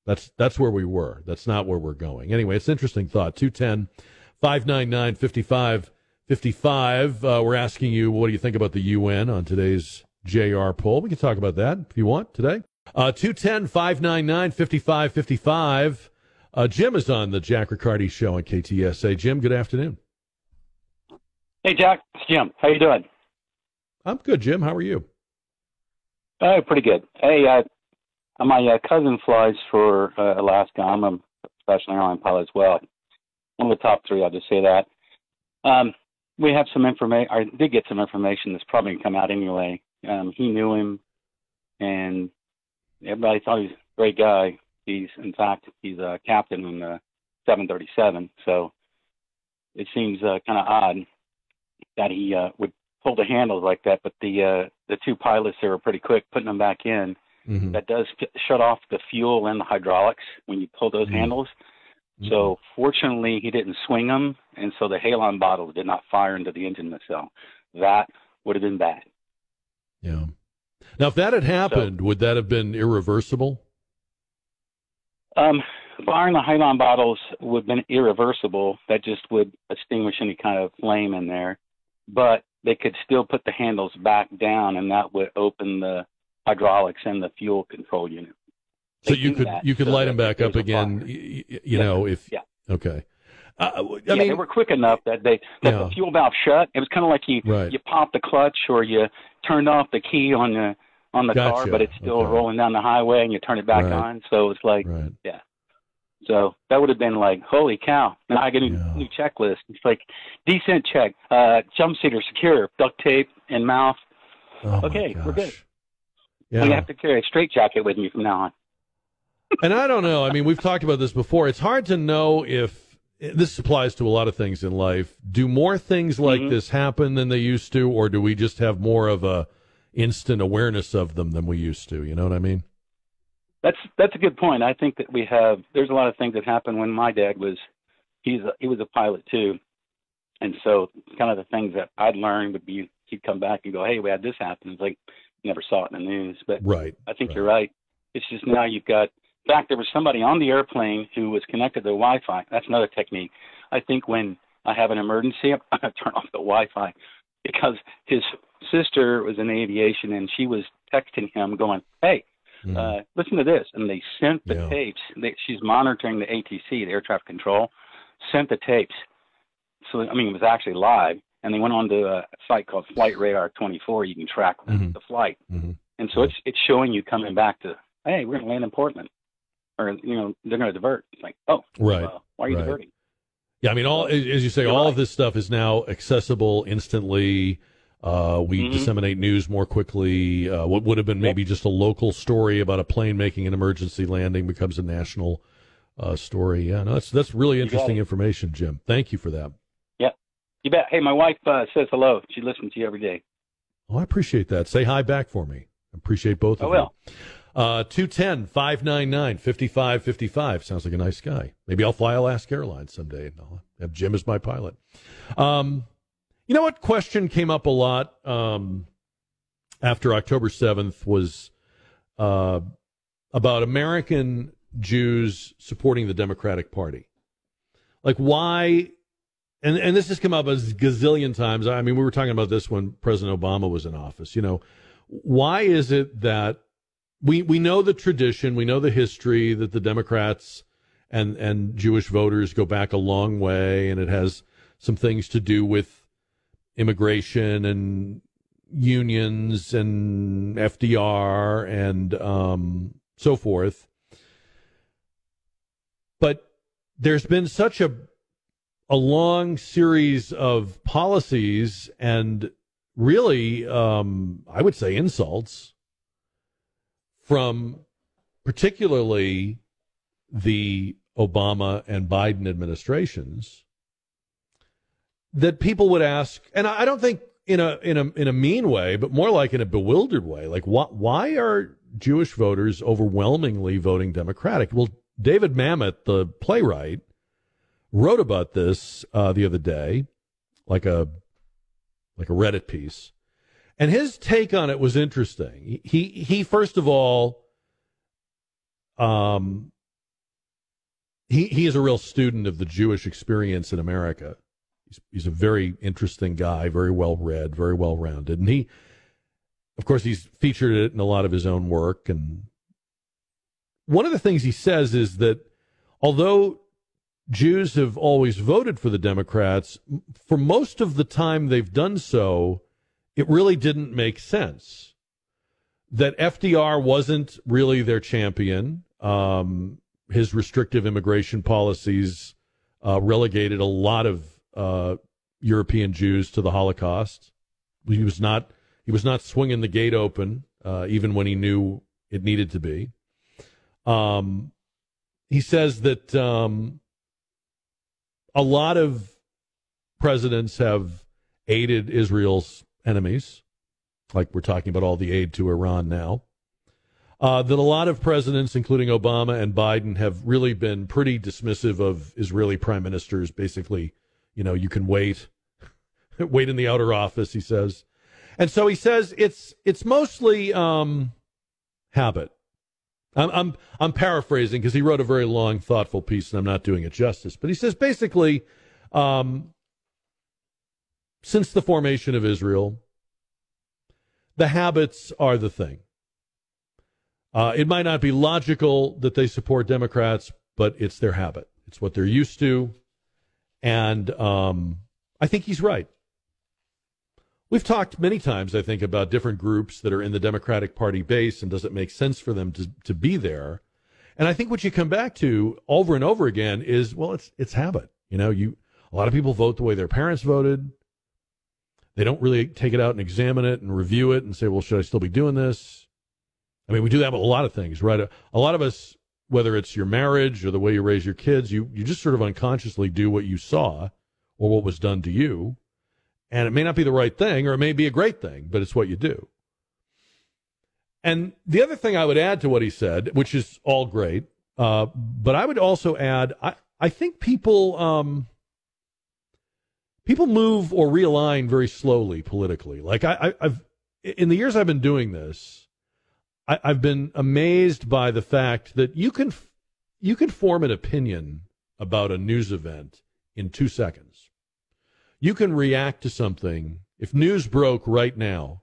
That's that's where we were. That's not where we're going. Anyway, it's an interesting thought. 210 599 5555. Uh, we're asking you, what do you think about the UN on today's JR poll? We can talk about that if you want today. Uh, 210 599 5555. Uh, Jim is on the Jack Riccardi show on KTSA. Jim, good afternoon. Hey, Jack. It's Jim. How you doing? I'm good, Jim. How are you? Oh, pretty good. Hey, uh, my uh, cousin flies for uh, Alaska. I'm a professional airline pilot as well. One of the top three. I'll just say that. Um, we have some information. I did get some information that's probably gonna come out anyway. Um, he knew him, and everybody thought he was a great guy. He's, in fact, he's a captain in the 737. So it seems uh, kind of odd that he uh, would pull the handles like that. But the uh, the two pilots they were pretty quick putting them back in. Mm-hmm. That does f- shut off the fuel and the hydraulics when you pull those handles. So fortunately, he didn't swing them, and so the halon bottles did not fire into the engine nacelle. That would have been bad. Yeah. Now, if that had happened, would that have been irreversible? Um, firing the halon bottles would have been irreversible. That just would extinguish any kind of flame in there. But they could still put the handles back down, and that would open the hydraulics and the fuel control unit. So you could that you could so light them back up again. fire. y- y- You Yeah. know, if Yeah. okay. Uh, I yeah, mean, they were quick enough that they that Yeah. the fuel valve shut. It was kind of like you Right. you popped the clutch or you turned off the key on the on the car, but it's still Okay. rolling down the highway, and you turn it back Right. on. So it's like, Right. yeah. So that would have been like, holy cow! Now I get a new, new checklist. It's like descent check, uh, jump seater secure, duct tape and mouth. Oh okay, we're good. Yeah. We have to carry a straight jacket with me from now on. and I don't know. I mean, we've talked about this before. It's hard to know if this applies to a lot of things in life. Do more things like Mm-hmm. this happen than they used to, or do we just have more of a instant awareness of them than we used to? You know what I mean? That's that's a good point. I think that we have. There's a lot of things that happened when my dad was. He's a, he was a pilot too, and so kind of the things that I'd learned would be he'd come back and go, "Hey, we had this happen." It's like never saw it in the news, but Right. I think you're right. It's just now you've got. In fact, there was somebody on the airplane who was connected to Wi-Fi. That's another technique. I think when I have an emergency, I'm going to turn off the Wi-Fi because his sister was in aviation and she was texting him, going, "Hey, uh, listen to this," and they sent the Yeah. tapes. They, she's monitoring the ATC, the air traffic control, sent the tapes. So I mean, it was actually live, and they went on to a site called Flight Radar 24. You can track Mm-hmm. the flight, Mhm. and so it's it's showing you coming back to, hey, we're going to land in Portland, or you know, they're going to divert. It's like, oh, Right. well, why are you Right. diverting? Yeah, I mean, all as as you say, You're all right. of this stuff is now accessible instantly. Uh, we Mhm. disseminate news more quickly. Uh, what would have been maybe just a local story about a plane making an emergency landing becomes a national uh, story. Yeah, no, that's that's really interesting information, Jim. Thank you for that. Yeah, you bet. Hey, my wife uh, says hello. She listens to you every day. Oh, I appreciate that. Say hi back for me. I appreciate both I of will. you. Uh, 210 599 5555. Sounds like a nice guy. Maybe I'll fly Alaska Airlines someday and I'll have Jim as my pilot. Um, you know what question came up a lot um, after October 7th was uh, about American Jews supporting the Democratic Party. Like, why? And, and this has come up a gazillion times. I mean, we were talking about this when President Obama was in office. You know, why is it that we we know the tradition, we know the history that the Democrats and and Jewish voters go back a long way, and it has some things to do with immigration and unions and FDR and um, so forth. But there's been such a a long series of policies and really, um, I would say, insults from particularly the Obama and Biden administrations that people would ask, and I don't think in a in a in a mean way, but more like in a bewildered way, like why why are Jewish voters overwhelmingly voting Democratic? Well, David Mamet, the playwright, wrote about this uh, the other day, like a like a Reddit piece, and his take on it was interesting. He he first of all, um, he he is a real student of the Jewish experience in America. He's, he's a very interesting guy, very well read, very well rounded, and he, of course, he's featured it in a lot of his own work. And one of the things he says is that although Jews have always voted for the Democrats, for most of the time they've done so, it really didn't make sense. That FDR wasn't really their champion. Um, his restrictive immigration policies uh, relegated a lot of uh, European Jews to the Holocaust. He was not he was not swinging the gate open, uh, even when he knew it needed to be. Um, he says that um, a lot of presidents have aided Israel's enemies, like we're talking about all the aid to Iran now. Uh, that a lot of presidents, including Obama and Biden, have really been pretty dismissive of Israeli prime ministers. Basically, you know, you can wait, wait in the outer office. He says, and so he says it's it's mostly um, habit. I'm I'm, I'm paraphrasing because he wrote a very long, thoughtful piece, and I'm not doing it justice. But he says basically, um, since the formation of Israel, the habits are the thing. Uh, it might not be logical that they support Democrats, but it's their habit. It's what they're used to. And um, I think he's right. We've talked many times, I think, about different groups that are in the Democratic Party base and does it make sense for them to, to be there. And I think what you come back to over and over again is, well, it's it's habit. You know, you a lot of people vote the way their parents voted. They don't really take it out and examine it and review it and say, well, should I still be doing this? I mean, we do that with a lot of things, right? A, a lot of us, whether it's your marriage or the way you raise your kids, you, you just sort of unconsciously do what you saw or what was done to you. And it may not be the right thing or it may be a great thing, but it's what you do. And the other thing I would add to what he said, which is all great, uh, but I would also add, I, I think people, um, people move or realign very slowly politically. Like I, I, have in the years I've been doing this, I, I've been amazed by the fact that you can, you can form an opinion about a news event in two seconds. You can react to something. If news broke right now,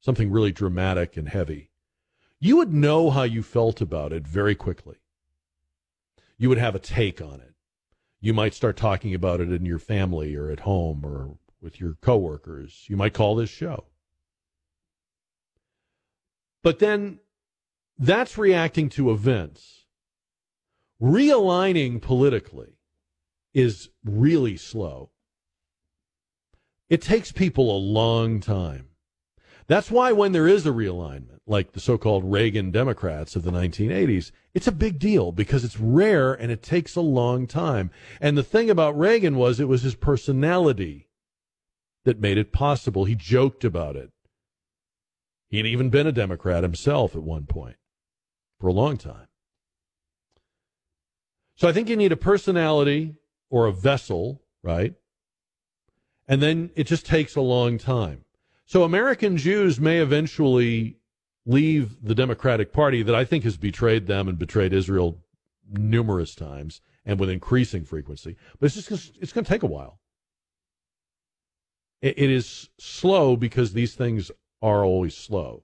something really dramatic and heavy, you would know how you felt about it very quickly. You would have a take on it. You might start talking about it in your family or at home or with your coworkers. You might call this show. But then that's reacting to events. Realigning politically is really slow. It takes people a long time. That's why when there is a realignment, like the so-called Reagan Democrats of the 1980s, it's a big deal because it's rare and it takes a long time. And the thing about Reagan was it was his personality that made it possible. He joked about it. He had even been a Democrat himself at one point for a long time. So I think you need a personality or a vessel, right? And then it just takes a long time. So American Jews may eventually leave the Democratic Party that I think has betrayed them and betrayed Israel numerous times and with increasing frequency. But it's just it's going to take a while. it is slow because these things are always slow.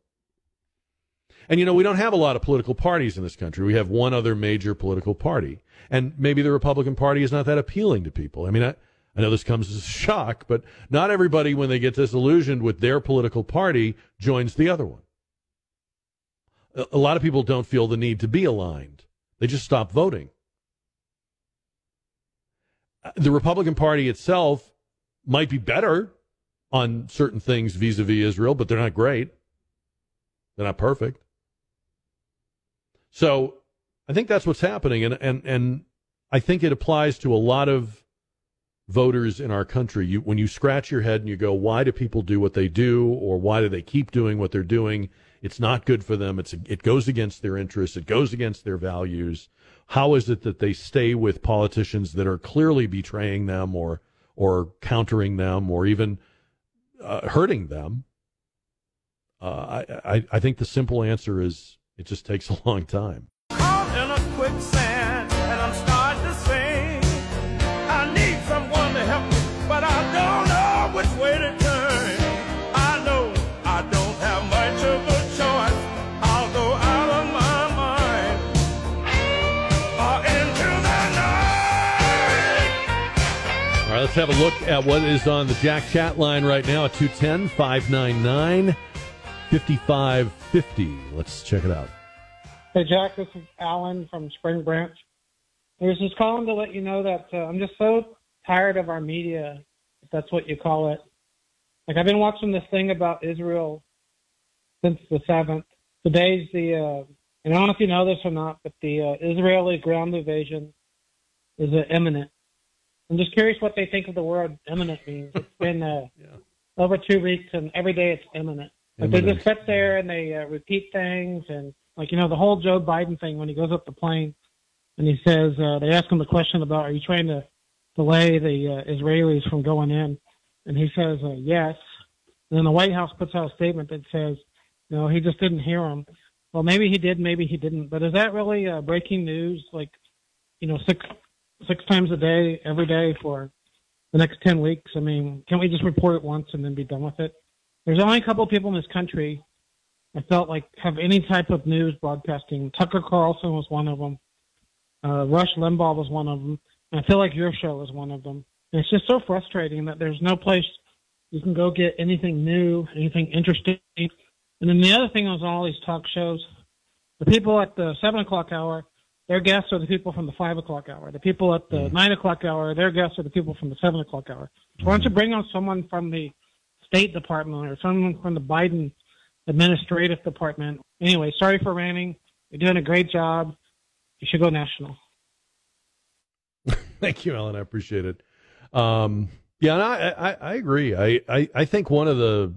And you know, we don't have a lot of political parties in this country. We have one other major political party. And maybe the Republican Party is not that appealing to people. I mean, I, I know this comes as a shock, but not everybody, when they get disillusioned with their political party, joins the other one. A, a lot of people don't feel the need to be aligned. They just stop voting. Uh, the Republican Party itself might be better on certain things vis-a-vis Israel, but they're not great. They're not perfect. So I think that's what's happening, and and and I think it applies to a lot of voters in our country. You when you scratch your head and you go, why do people do what they do, or why do they keep doing what they're doing? It's not good for them. It's it goes against their interests. It goes against their values. How is it that they stay with politicians that are clearly betraying them, or or countering them, or even uh, hurting them? Uh, I, I I think the simple answer is it just takes a long time. All right, let's have a look at what is on the Jack chat line right now at 210 599 5550. Let's check it out. Hey, Jack, this is Alan from Spring Branch. I was just calling to let you know that uh, I'm just so tired of our media, if that's what you call it. Like, I've been watching this thing about Israel since the 7th. Today's the, uh, and I don't know if you know this or not, but the uh, Israeli ground invasion is imminent. I'm just curious what they think of the word imminent means. It's been uh, over two weeks, and every day it's imminent. Like they just sit there and they uh, repeat things, and like you know the whole Joe Biden thing when he goes up the plane and he says uh, they ask him the question about are you trying to delay the uh, Israelis from going in, and he says uh, yes. And then the White House puts out a statement that says no, he just didn't hear him. Well, maybe he did, maybe he didn't. But is that really uh, breaking news? Like you know six six times a day, every day for the next ten weeks. I mean, can't we just report it once and then be done with it? There's only a couple of people in this country I felt like have any type of news broadcasting. Tucker Carlson was one of them. Uh, Rush Limbaugh was one of them. And I feel like your show is one of them. And it's just so frustrating that there's no place you can go get anything new, anything interesting. And then the other thing was all these talk shows. The people at the seven o'clock hour, their guests are the people from the five o'clock hour. The people at the nine o'clock hour, their guests are the people from the seven o'clock hour. So why don't you bring on someone from the State Department or someone from the Biden administrative department. Anyway, sorry for ranting. You're doing a great job. You should go national. Thank you, Alan. I appreciate it. Um, yeah, and I, I, I agree. I, I, I think one of the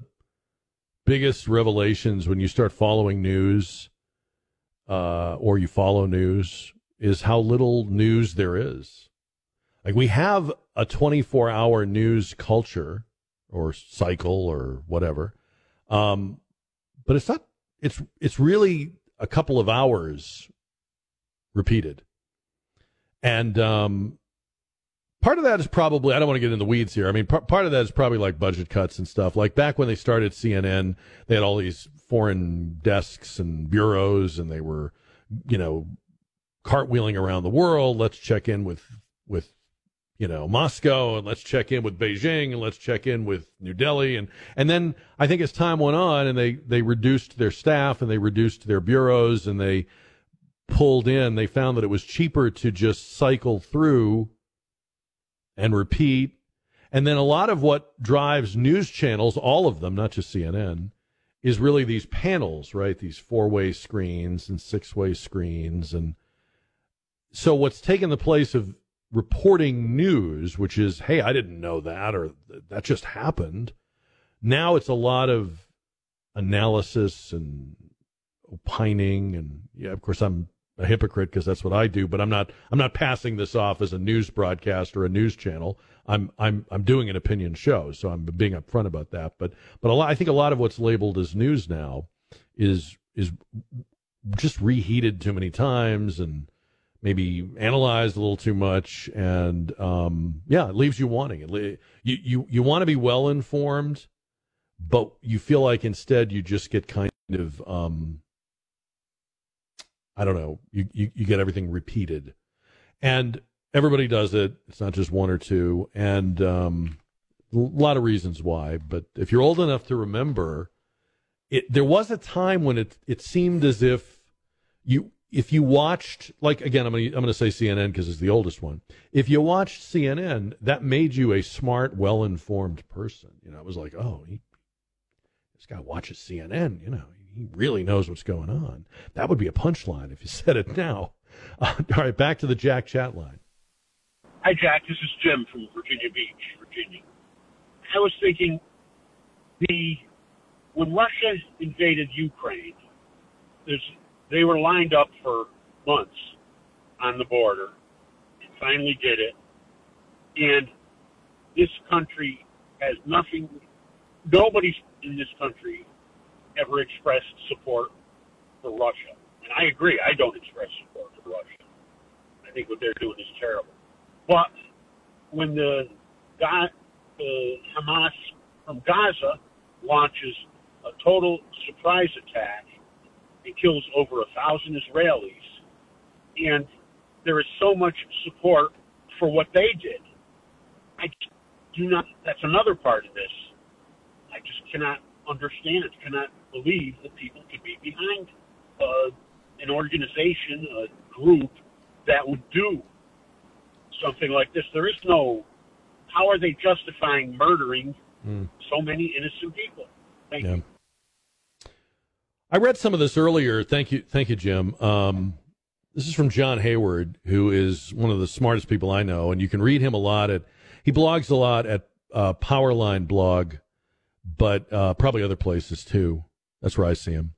biggest revelations when you start following news uh, or you follow news is how little news there is. Like we have a 24 hour news culture or cycle or whatever. Um, but it's not, it's, it's really a couple of hours repeated. And, um, part of that is probably, I don't want to get in the weeds here. I mean, par- part of that is probably like budget cuts and stuff. Like back when they started CNN, they had all these foreign desks and bureaus and they were, you know, cartwheeling around the world. Let's check in with, with, you know, Moscow and let's check in with Beijing and let's check in with New Delhi. And, and then I think as time went on and they, they reduced their staff and they reduced their bureaus and they pulled in, they found that it was cheaper to just cycle through and repeat. And then a lot of what drives news channels, all of them, not just CNN, is really these panels, right? These four way screens and six way screens. And so what's taken the place of reporting news, which is, hey, I didn't know that, or that just happened. Now it's a lot of analysis and opining. And yeah, of course, I'm a hypocrite because that's what I do, but I'm not, I'm not passing this off as a news broadcast or a news channel. I'm, I'm, I'm doing an opinion show. So I'm being upfront about that. But, but a lot, I think a lot of what's labeled as news now is, is just reheated too many times and, maybe analyzed a little too much, and um, yeah, it leaves you wanting it. Le- You you you want to be well informed, but you feel like instead you just get kind of um, I don't know. You, you you get everything repeated, and everybody does it. It's not just one or two, and um, a lot of reasons why. But if you're old enough to remember, it there was a time when it it seemed as if you if you watched like again I'm gonna I'm gonna say CNN because it's the oldest one. If you watched CNN, that made you a smart, well informed person. You know, it was like, oh, he, this guy watches CNN. You know, he really knows what's going on. That would be a punchline if you said it now. Uh, all right, back to the Jack chat line. Hi, Jack. This is Jim from Virginia Beach, Virginia. I was thinking the when Russia invaded Ukraine, they were lined up for months on the border and finally did it. And this country has nothing, nobody in this country ever expressed support for Russia. And I agree, I don't express support for Russia. I think what they're doing is terrible. But when the, the Hamas from Gaza launches a total surprise attack and kills over a thousand Israelis. And there is so much support for what they did. I do not, that's another part of this. I just cannot understand, cannot believe that people could be behind uh, an organization, a group that would do something like this. There is no, how are they justifying murdering Mm. so many innocent people? Thank Yeah. you. I read some of this earlier. Thank you, thank you, Jim. Um, this is from John Hayward, who is one of the smartest people I know, and you can read him a lot at. He blogs a lot at uh, Powerline blog, but uh, probably other places too. That's where I see him.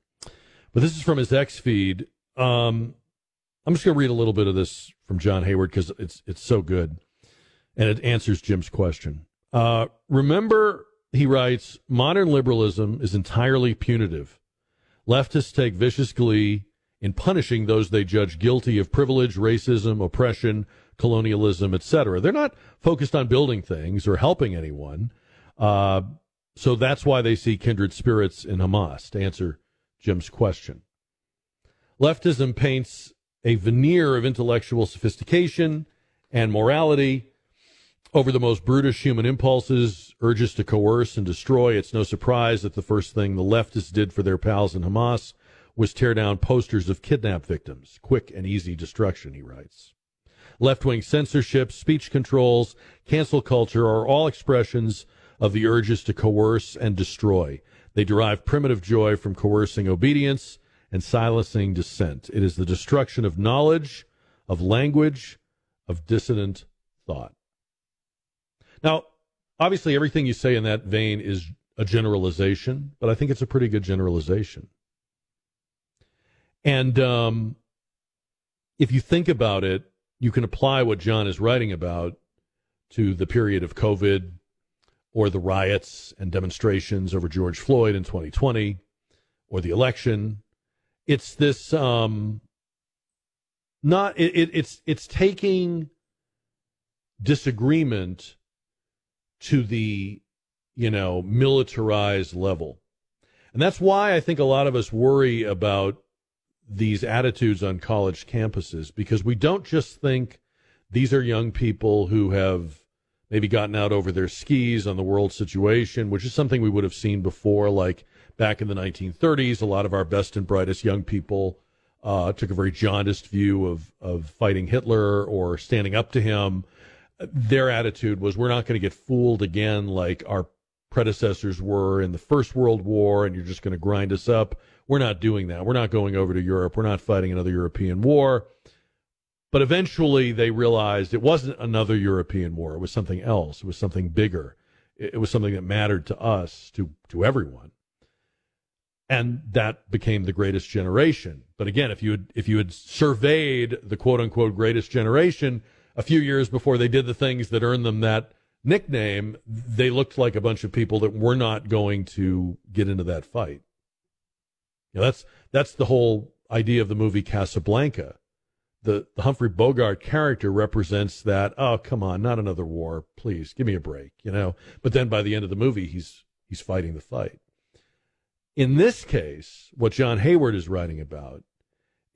But this is from his X feed. Um, I'm just going to read a little bit of this from John Hayward because it's it's so good, and it answers Jim's question. Uh, remember, he writes, modern liberalism is entirely punitive. Leftists take vicious glee in punishing those they judge guilty of privilege, racism, oppression, colonialism, etc. They're not focused on building things or helping anyone. Uh, so that's why they see kindred spirits in Hamas, to answer Jim's question. Leftism paints a veneer of intellectual sophistication and morality over the most brutish human impulses, urges to coerce and destroy. It's no surprise that the first thing the leftists did for their pals in Hamas was tear down posters of kidnap victims. Quick and easy destruction, he writes. Left wing censorship, speech controls, cancel culture are all expressions of the urges to coerce and destroy. They derive primitive joy from coercing obedience and silencing dissent. It is the destruction of knowledge, of language, of dissident thought. Now, obviously, everything you say in that vein is a generalization, but I think it's a pretty good generalization. And um, if you think about it, you can apply what John is writing about to the period of COVID or the riots and demonstrations over George Floyd in 2020 or the election. It's this um, not it, it, it's it's taking disagreement to the you know militarized level and that's why i think a lot of us worry about these attitudes on college campuses because we don't just think these are young people who have maybe gotten out over their skis on the world situation which is something we would have seen before like back in the 1930s a lot of our best and brightest young people uh, took a very jaundiced view of, of fighting hitler or standing up to him their attitude was we're not going to get fooled again like our predecessors were in the First World War and you're just going to grind us up. We're not doing that. We're not going over to Europe. We're not fighting another European war. But eventually they realized it wasn't another European war. It was something else. It was something bigger. It it was something that mattered to us, to, to everyone. And that became the greatest generation. But again, if you had, if you had surveyed the quote unquote greatest generation, a few years before they did the things that earned them that nickname, they looked like a bunch of people that were not going to get into that fight. You know, that's that's the whole idea of the movie Casablanca. The the Humphrey Bogart character represents that. Oh, come on, not another war, please, give me a break, you know. But then by the end of the movie, he's he's fighting the fight. In this case, what John Hayward is writing about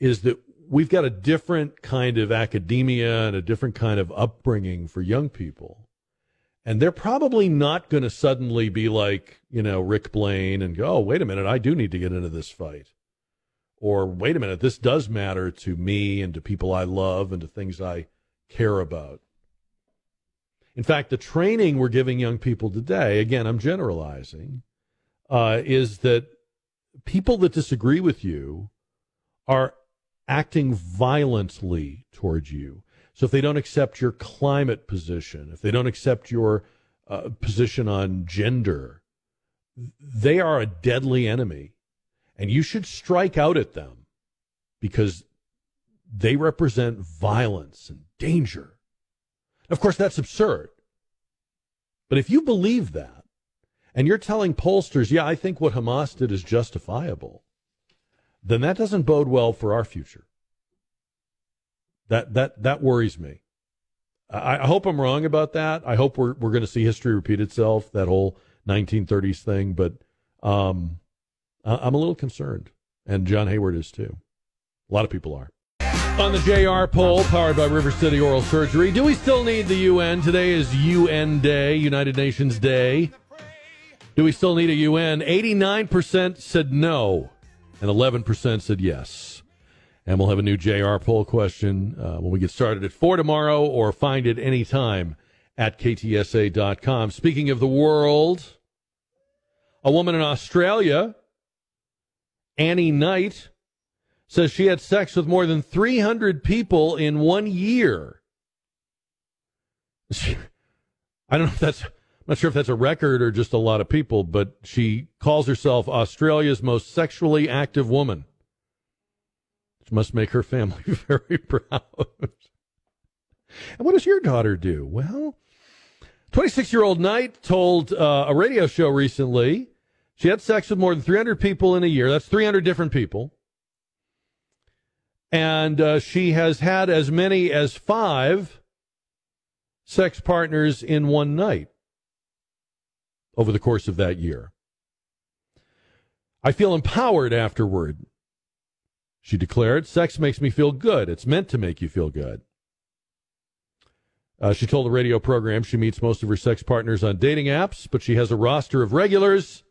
is that we've got a different kind of academia and a different kind of upbringing for young people. And they're probably not going to suddenly be like, you know, Rick Blaine and go, oh, wait a minute, I do need to get into this fight. Or wait a minute, this does matter to me and to people I love and to things I care about. In fact, the training we're giving young people today, again, I'm generalizing, uh, is that people that disagree with you are acting violently towards you. So if they don't accept your climate position, if they don't accept your uh, position on gender, they are a deadly enemy. And you should strike out at them because they represent violence and danger. Of course, that's absurd. But if you believe that, and you're telling pollsters, yeah, I think what Hamas did is justifiable, then that doesn't bode well for our future. That that that worries me. I, I hope I'm wrong about that. I hope we're we're going to see history repeat itself. That whole 1930s thing, but um, I'm a little concerned, and John Hayward is too. A lot of people are. On the JR poll, powered by River City Oral Surgery, do we still need the UN? Today is UN Day, United Nations Day. Do we still need a UN? 89% said no, and 11% said yes. And we'll have a new JR poll question uh, when we get started at 4 tomorrow or find it anytime at ktsa.com. Speaking of the world, a woman in Australia, Annie Knight, says she had sex with more than 300 people in one year. I don't know if that's, I'm not sure if that's a record or just a lot of people, but she calls herself Australia's most sexually active woman. Which must make her family very proud. and what does your daughter do? Well, 26 year old Knight told uh, a radio show recently she had sex with more than 300 people in a year. That's 300 different people and uh, she has had as many as five sex partners in one night over the course of that year. I feel empowered afterward, she declared. Sex makes me feel good. It's meant to make you feel good. Uh, she told the radio program she meets most of her sex partners on dating apps, but she has a roster of regulars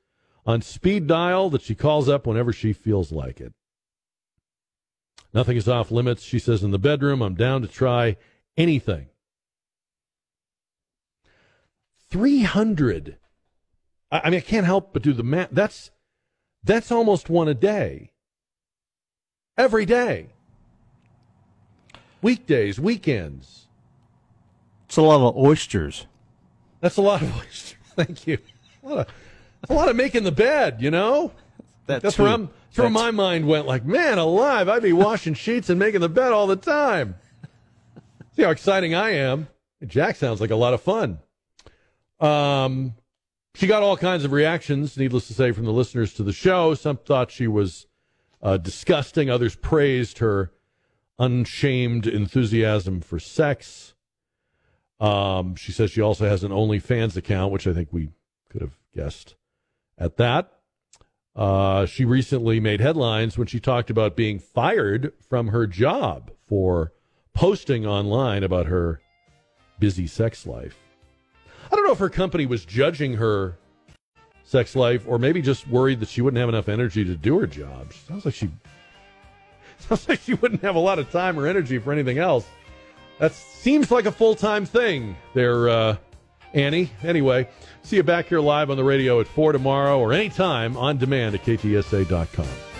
on speed dial that she calls up whenever she feels like it. Nothing is off limits, she says in the bedroom. I'm down to try anything. 300. I, mean, I can't help but do the math. That's, that's almost one a day. Every day. Weekdays, weekends. It's a lot of oysters. That's a lot of oysters. Thank you. A lot of, a lot of making the bed, you know? That that's too. where I'm that's where my mind went like, man alive, I'd be washing sheets and making the bed all the time. See how exciting I am. Jack sounds like a lot of fun. Um, she got all kinds of reactions, needless to say, from the listeners to the show. Some thought she was uh, disgusting. Others praised her unshamed enthusiasm for sex. Um, she says she also has an OnlyFans account, which I think we could have guessed at that. Uh, she recently made headlines when she talked about being fired from her job for posting online about her busy sex life. I don't know if her company was judging her sex life or maybe just worried that she wouldn't have enough energy to do her job. Sounds like she sounds like she wouldn't have a lot of time or energy for anything else. That seems like a full time thing there, uh, Annie. Anyway, see you back here live on the radio at 4 tomorrow or anytime on demand at ktsa.com.